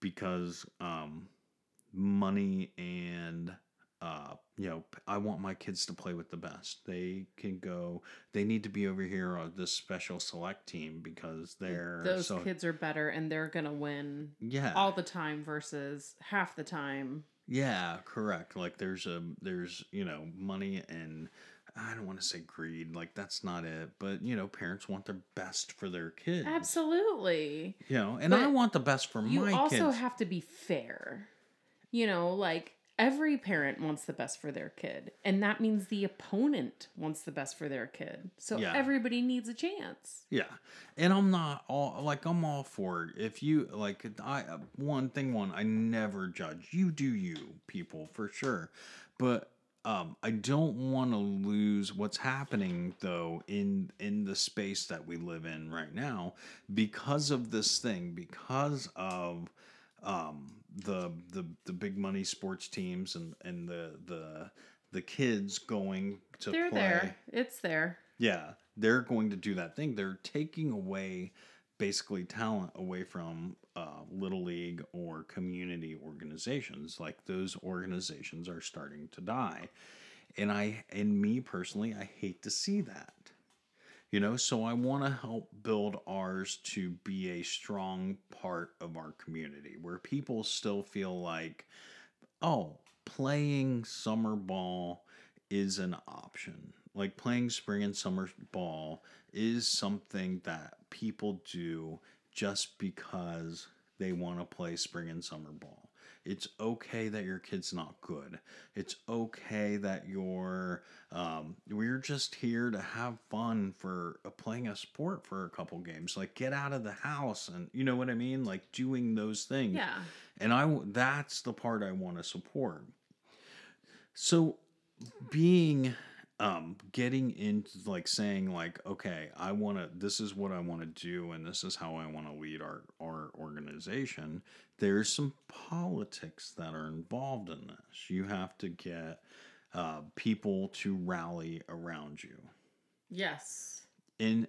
because um money and uh, you know, I want my kids to play with the best. They can go. They need to be over here on this special select team because they're those so kids are better and they're going to win yeah all the time versus half the time yeah correct. Like there's a there's you know money and I don't want to say greed. Like that's not it. But you know, parents want their best for their kids. absolutely You know, and I want the best for my. Kids. You also kids. have to be fair you know like every parent wants the best for their kid and that means the opponent wants the best for their kid so Yeah. everybody needs a chance Yeah, and I'm not all like I'm all for it. If you like, I one thing one I never judge. You do you, people for sure, but um, I don't want to lose what's happening though in in the space that we live in right now because of this thing because of um, the the the big money sports teams and and the the the kids going to they're play. there it's there Yeah, they're going to do that thing. They're taking away basically talent away from uh, little league or community organizations. Like those organizations are starting to die, and I and me personally, I hate to see that. You know, so I want to help build ours to be a strong part of our community where people still feel like, oh, playing summer ball is an option. Like playing spring and summer ball is something that people do just because they want to play spring and summer ball. It's okay that your kid's not good. It's okay that you're um, we're just here to have fun for uh, playing a sport for a couple games. Like get out of the house and you know what I mean? Like doing those things. Yeah. And I, that's the part I want to support. So being um getting into like saying like okay i want to this is what i want to do and this is how i want to lead our our organization there's some politics that are involved in this. You have to get uh, people to rally around you. Yes. and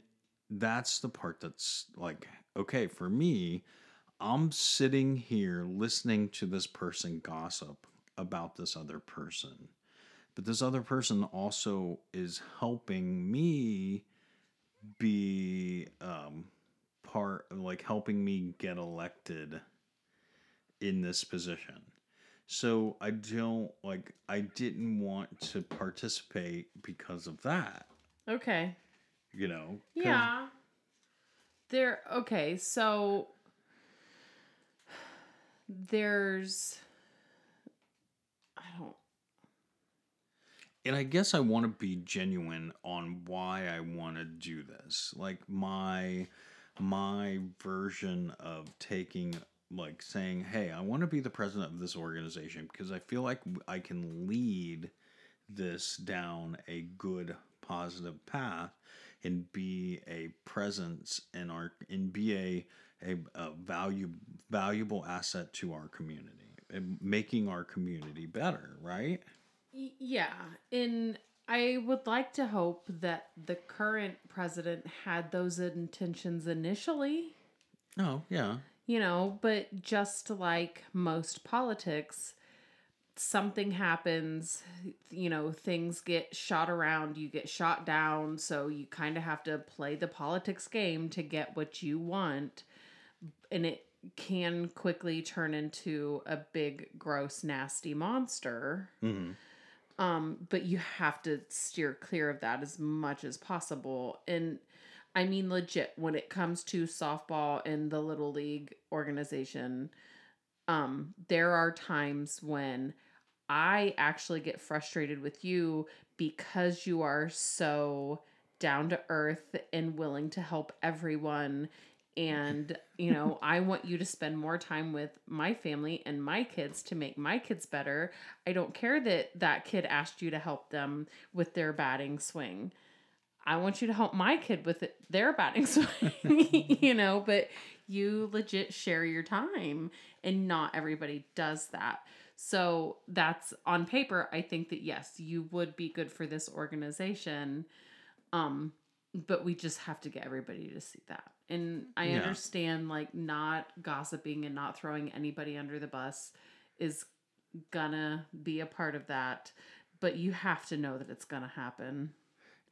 that's the part that's like okay for me i'm sitting here listening to this person gossip about this other person. But this other person also is helping me be um part like helping me get elected in this position so i don't like i didn't want to participate because of that Okay. you know. Yeah. There okay, so there's I don't and I guess I want to be genuine on why I want to do this. Like my my version of taking like saying, "Hey, I want to be the president of this organization because I feel like I can lead this down a good positive path and be a presence in our and be a a, a value valuable asset to our community and making our community better, right? Yeah, and I would like to hope that the current president had those intentions initially, Oh, yeah. you know, but just like most politics, something happens, you know, things get shot around, you get shot down, so you kind of have to play the politics game to get what you want. And it can quickly turn into a big, gross, nasty monster. hmm Um, but you have to steer clear of that as much as possible. And I mean, legit, when it comes to softball and the Little League organization, um, there are times when I actually get frustrated with you because you are so down to earth and willing to help everyone. And, you know, I want you to spend more time with my family and my kids to make my kids better. I don't care that that kid asked you to help them with their batting swing. I want you to help my kid with it, their batting [LAUGHS] swing, you know, but you legit share your time and not everybody does that. So that's on paper, I think that yes, you would be good for this organization. Um, but we just have to get everybody to see that. And I Yeah. understand like not gossiping and not throwing anybody under the bus is gonna be a part of that, but you have to know that it's gonna happen.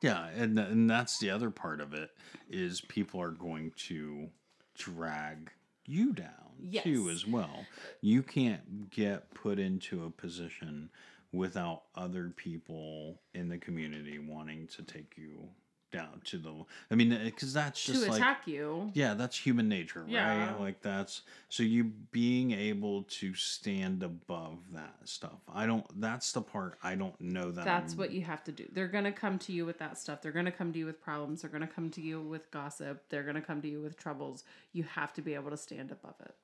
Yeah, and and that's the other part of it is people are going to drag you down too as well. You can't get put into a position without other people in the community wanting to take you down to the I mean eh, cuz that's just to like attack you. yeah, that's human nature, right? Yeah. Like that's so you being able to stand above that stuff. I don't that's the part I don't know that That's I'm- what you have to do. They're to come to you with that stuff. They're to come to you with problems. They're to come to you with gossip. They're to come to you with troubles. You have to be able to stand above it.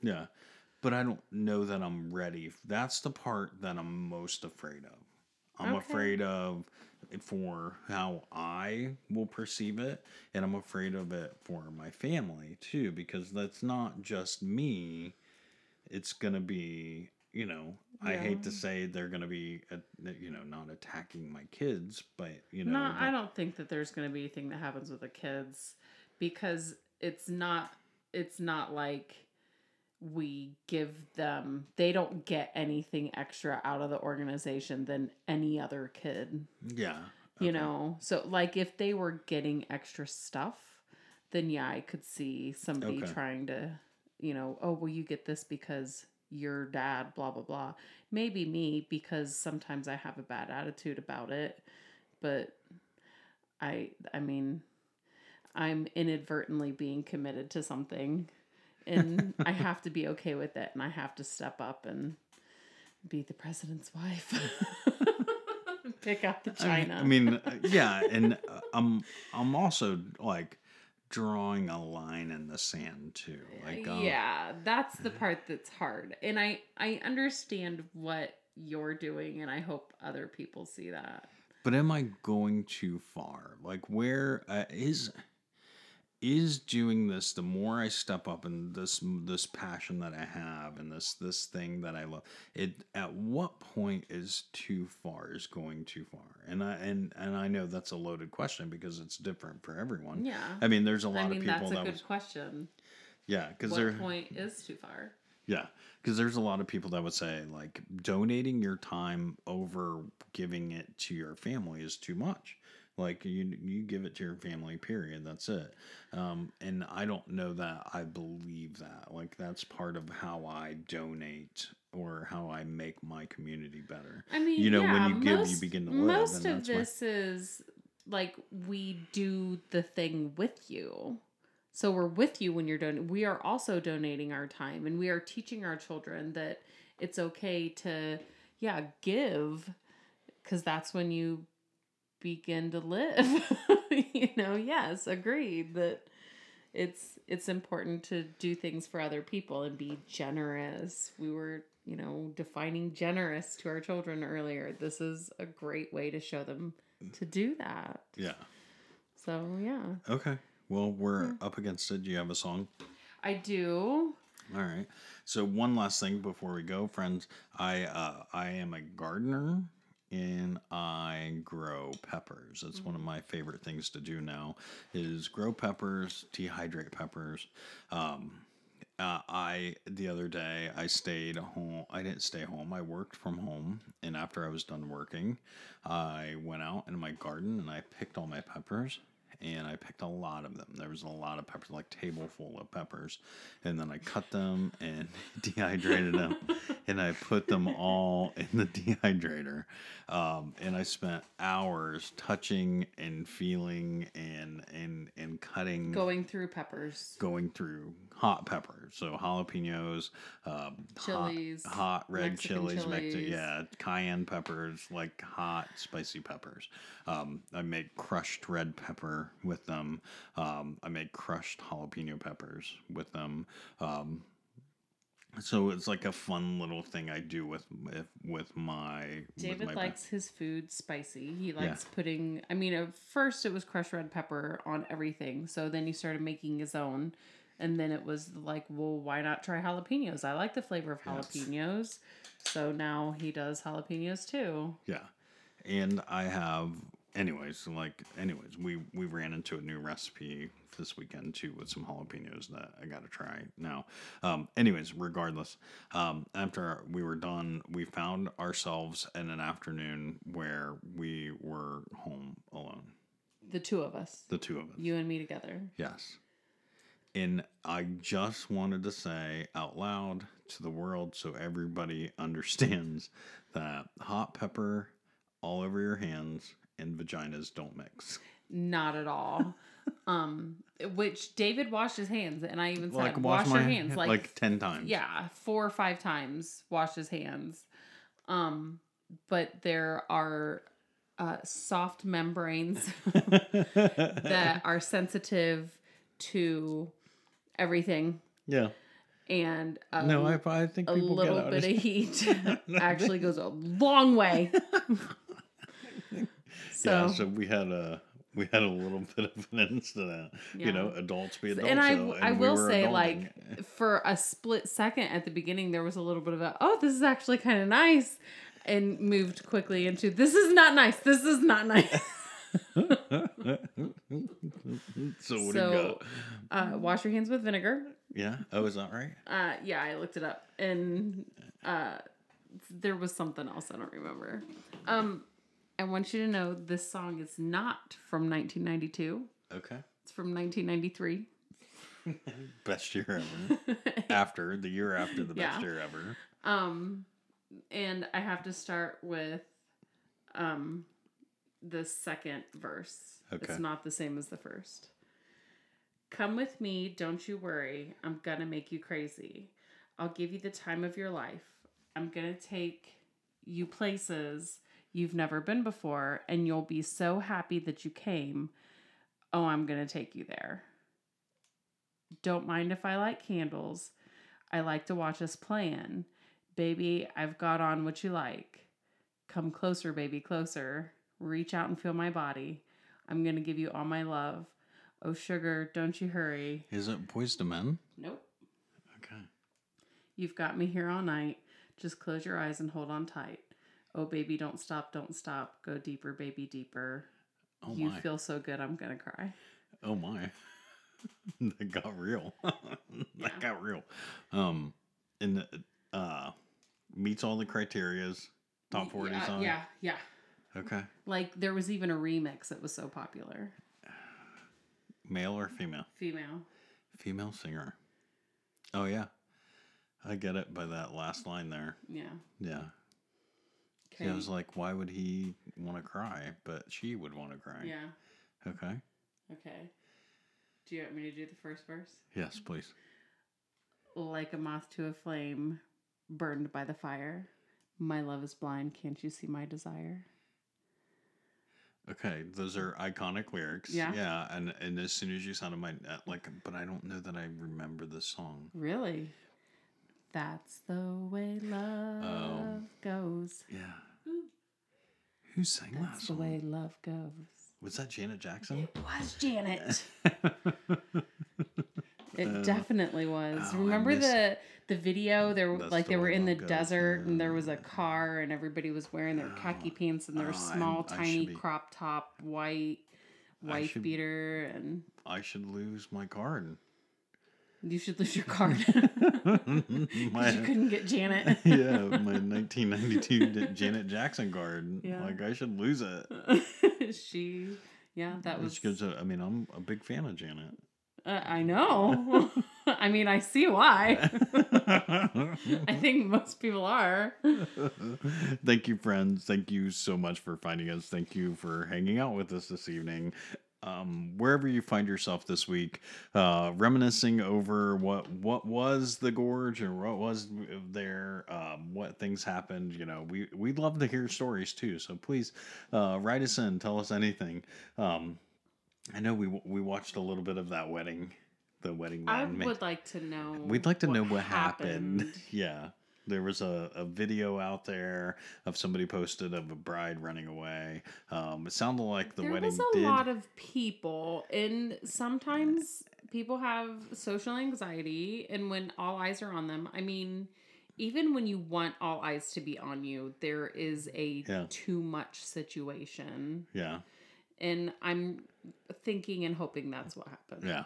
Yeah. But I don't know that I'm ready. That's the part that I'm most afraid of. I'm Okay. afraid of for how I will perceive it, and I'm afraid of it for my family too, because that's not just me. It's gonna be, you know, I hate to say they're gonna be, uh, you know, not attacking my kids, but you know, No, I don't think that there's to be anything that happens with the kids because it's not it's not like we give them they don't get anything extra out of the organization than any other kid. yeah, you know so like if they were getting extra stuff then yeah i could see somebody Okay. trying to you know oh well you get this because your dad blah blah blah maybe me because sometimes i have a bad attitude about it but i i mean i'm inadvertently being committed to something and [LAUGHS] I have to be okay with it, and I have to step up and be the president's wife. [LAUGHS] Pick out the I mean- china. I mean, uh, yeah, and uh, I'm I'm also like drawing a line in the sand too. Like, um, yeah, that's the part that's hard, and I I understand what you're doing, and I hope other people see that. But am I going too far? Like, where uh, is is doing this? The more I step up in this this passion that I have and this this thing that I love, it at what point is too far? Is going too far? And I and and I know that's a loaded question because it's different for everyone. Yeah. I mean, there's a lot I mean, of people that's a that good was, question. yeah, because What point is too far? yeah, because there's a lot of people that would say like donating your time over giving it to your family is too much. Like you, you give it to your family. Period. That's it. Um, and I don't know that I believe that. Like that's part of how I donate or how I make my community better. I mean, You know, when yeah, you give, you begin to live, Most of this is like we do the thing with you. So we're with you when you're doing. We are also donating our time, and we are teaching our children that it's okay to, yeah, give, because that's when you begin to live. [LAUGHS] you know, yes, agreed that it's it's important to do things for other people and be generous. We were, you know, defining generous to our children earlier. This is a great way to show them to do that. Yeah. So, yeah. Okay. Well, we're up against it. Do you have a song? I do. All right. So one last thing before we go, friends. I uh, I am a gardener and I grow peppers. It's one of my favorite things to do now is grow peppers, dehydrate peppers. Um, uh, I the other day I stayed home. I didn't stay home. I worked from home, and after I was done working, I went out in my garden and I picked all my peppers. And I picked a lot of them. There was a lot of peppers, like table full of peppers, and then I cut them and [LAUGHS] dehydrated them, [LAUGHS] and I put them all in the dehydrator. Um, and I spent hours touching and feeling and and and cutting Going through peppers. going through hot peppers, so jalapenos, um, Chilies, hot, hot red Mexican chilies, chilies. yeah, cayenne peppers, like hot spicy peppers. Um, I made crushed red pepper with them. Um, I made crushed jalapeno peppers with them. Um, so it's like a fun little thing I do with with, with my. with David my likes his food spicy. He likes putting, I mean, at first it was crushed red pepper on everything. So then he started making his own. And then it was like, well, why not try jalapenos? I like the flavor of Yes. jalapenos. So now he does jalapenos too. Yeah. And I have anyways, like anyways, we we ran into a new recipe this weekend too with some jalapenos that I got to try now. Um anyways, regardless, um after we were done, we found ourselves in an afternoon where we were home alone. The two of us, The two of us. you and me together. Yes. And I just wanted to say out loud to the world so everybody [LAUGHS] understands that hot pepper all over your hands and vaginas don't mix. Not at all. [LAUGHS] um, which David washed his hands, and I even said, Like wash, wash your hands. Like, like 10 times. yeah, four or five times washed his hands. Um, but there are uh, soft membranes [LAUGHS] that are sensitive to everything, yeah. and um, No, I, I think a little bit of heat [LAUGHS] actually goes a long way. So, yeah, so we had a we had a little [LAUGHS] bit of an incident. Yeah. You know, adults be adults. and I, so- I and we will were say, adulting. like, for a split second at the beginning, there was a little bit of a, oh, this is actually kind of nice, and moved quickly into, this is not nice. This is not nice. [LAUGHS] so what do you got? uh, wash your hands with vinegar. Yeah. Oh, is that right? Uh, yeah, I looked it up, and uh, there was something else I don't remember. Um, I want you to know this song is not from 1992. Okay. It's from 1993. [LAUGHS] Best year ever. [LAUGHS] after the year after the best Yeah. year ever. Um, and I have to start with um the second verse. Okay. It's not the same as the first. Come with me, don't you worry. I'm gonna make you crazy. I'll give you the time of your life. I'm gonna take you places you've never been before, and you'll be so happy that you came. Oh, I'm gonna take you there. Don't mind if I light candles. I like to watch us playing. Baby, I've got on what you like. Come closer, baby, closer. Reach out and feel my body. I'm gonna give you all my love. Oh, sugar, don't you hurry. Is it Boyz II Men? Nope. Okay. You've got me here all night. Just close your eyes and hold on tight. Oh, baby, don't stop, don't stop. Go deeper, baby, deeper. Oh my. you my. feel so good, I'm gonna cry. Oh my. [LAUGHS] that got real. [LAUGHS] that Yeah. got real. Um and uh meets all the criterias. Top 40 yeah, song. Yeah, yeah. Okay. Like there was even a remix that was so popular. Male or female? Female. Female singer. Oh yeah. I get it by that last line there. Yeah. Yeah. Okay. I was like, why would he want to cry? But she would want to cry. yeah. Okay. Okay. Do you want me to do the first verse? Yes, please. Like a moth to a flame, burned by the fire. My love is blind. Can't you see my desire? Okay, those are iconic lyrics. Yeah. Yeah, and and as soon as you sounded my uh, like, but I don't know that I remember the song. Really? That's the way love Oh. goes. Yeah. Ooh. Who sang that That's the way love goes. Was that Janet Jackson? It was Janet. [LAUGHS] It Uh, definitely was. oh, Remember the the video? There, That's like the they were in the goes, desert, and there was a car, and everybody was wearing their khaki pants and their oh, I'm- small, tiny be- crop top white wife should- beater, and I should lose my card. You should lose your card [LAUGHS] [LAUGHS] my, you couldn't get Janet. [LAUGHS] yeah, my 1992 Janet Jackson card. Yeah. Like I should lose it. she, yeah, that was. Gives a, I mean, I'm a big fan of Janet. Uh, I know. I mean, I see why. I think most people are. Thank you, friends. Thank you so much for finding us. Thank you for hanging out with us this evening. Um, wherever you find yourself this week, uh, reminiscing over what what was the gorge or what was there, um, what things happened. You know, we we'd love to hear stories too. So please uh, write us in, tell us anything. Um, I know we we watched a little bit of that wedding, the wedding. I would like to know. We'd like to know what happened. [LAUGHS] Yeah. There was a, a video out there of somebody posted of a bride running away. Um, it sounded like the there wedding There was a did. lot of people, and sometimes people have social anxiety, and when all eyes are on them, I mean, even when you want all eyes to be on you, there is a Yeah. too much situation, yeah. and I'm thinking and hoping that's what happened. Yeah.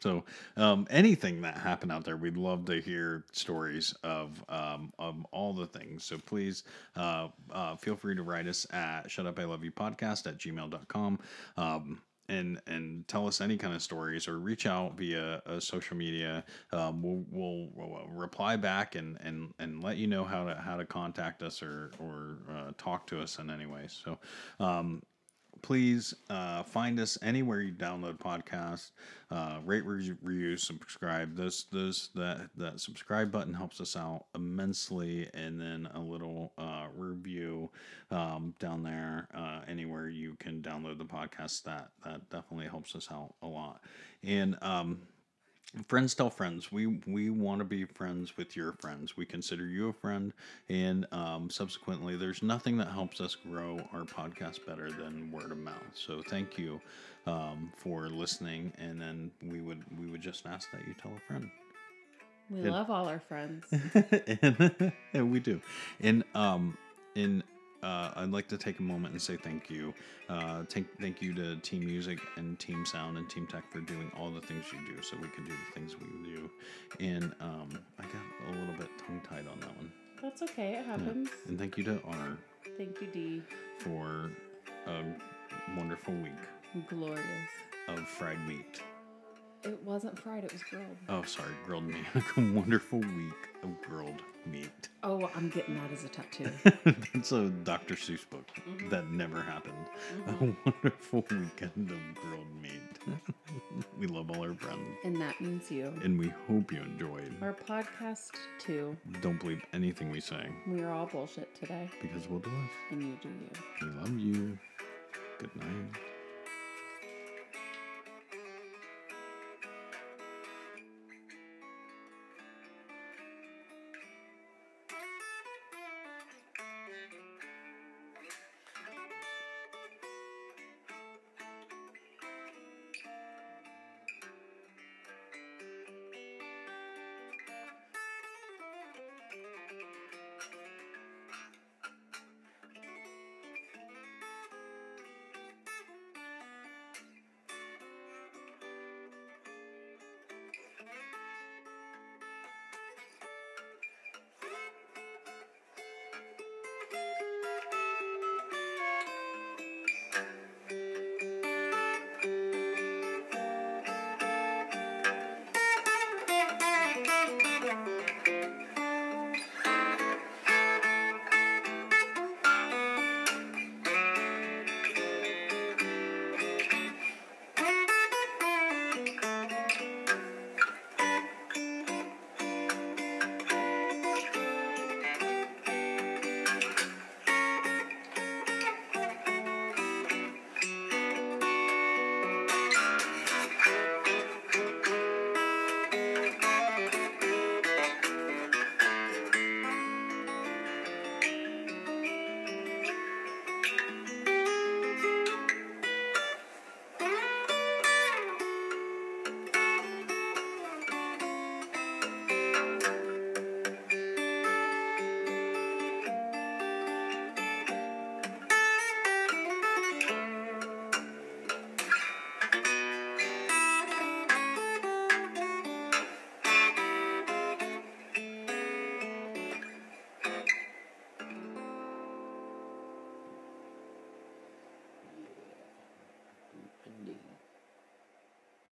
So um, anything that happened out there, we'd love to hear stories of um, of all the things. So please uh, uh, feel free to write us at shut up I love you podcast at gmail.com. Um, and and tell us any kind of stories or reach out via uh, social media. Um, we'll, we'll, we'll reply back and, and, and let you know how to how to contact us or or uh, talk to us in any way. So um, please uh, find us anywhere you download podcasts. Uh, rate, review, subscribe. Those, those, that that subscribe button helps us out immensely, and then a little uh, review um, down there. Uh, anywhere you can download the podcast, that that definitely helps us out a lot. And um, friends tell friends. We we want to be friends with your friends. We consider you a friend. And um, subsequently there's nothing that helps us grow our podcast better than word of mouth. So thank you um, for listening. And then we would we would just ask that you tell a friend. We It- love all our friends. [LAUGHS] and, [LAUGHS] and we do. And um, in uh, I'd like to take a moment and say thank you. Uh, thank thank you to Team Music and Team Sound and Team Tech for doing all the things you do, so we can do the things we do. And um, I got a little bit tongue tied on that one. That's okay. It happens. And thank you to Honor Thank you, D. for a wonderful week Glorious. of fried meat. It wasn't fried. It was grilled. Oh, sorry, grilled meat. [LAUGHS] a wonderful week of grilled meat. Oh, I'm getting that as a tattoo. [LAUGHS] That's a Dr. Seuss book Mhm. that never happened. Mhm. A wonderful weekend of grilled meat. [LAUGHS] we love all our friends. And that means you. And we hope you enjoyed. Our podcast, too. Don't believe anything we say We are all bullshit today. because we'll do us. And you do you. We love you.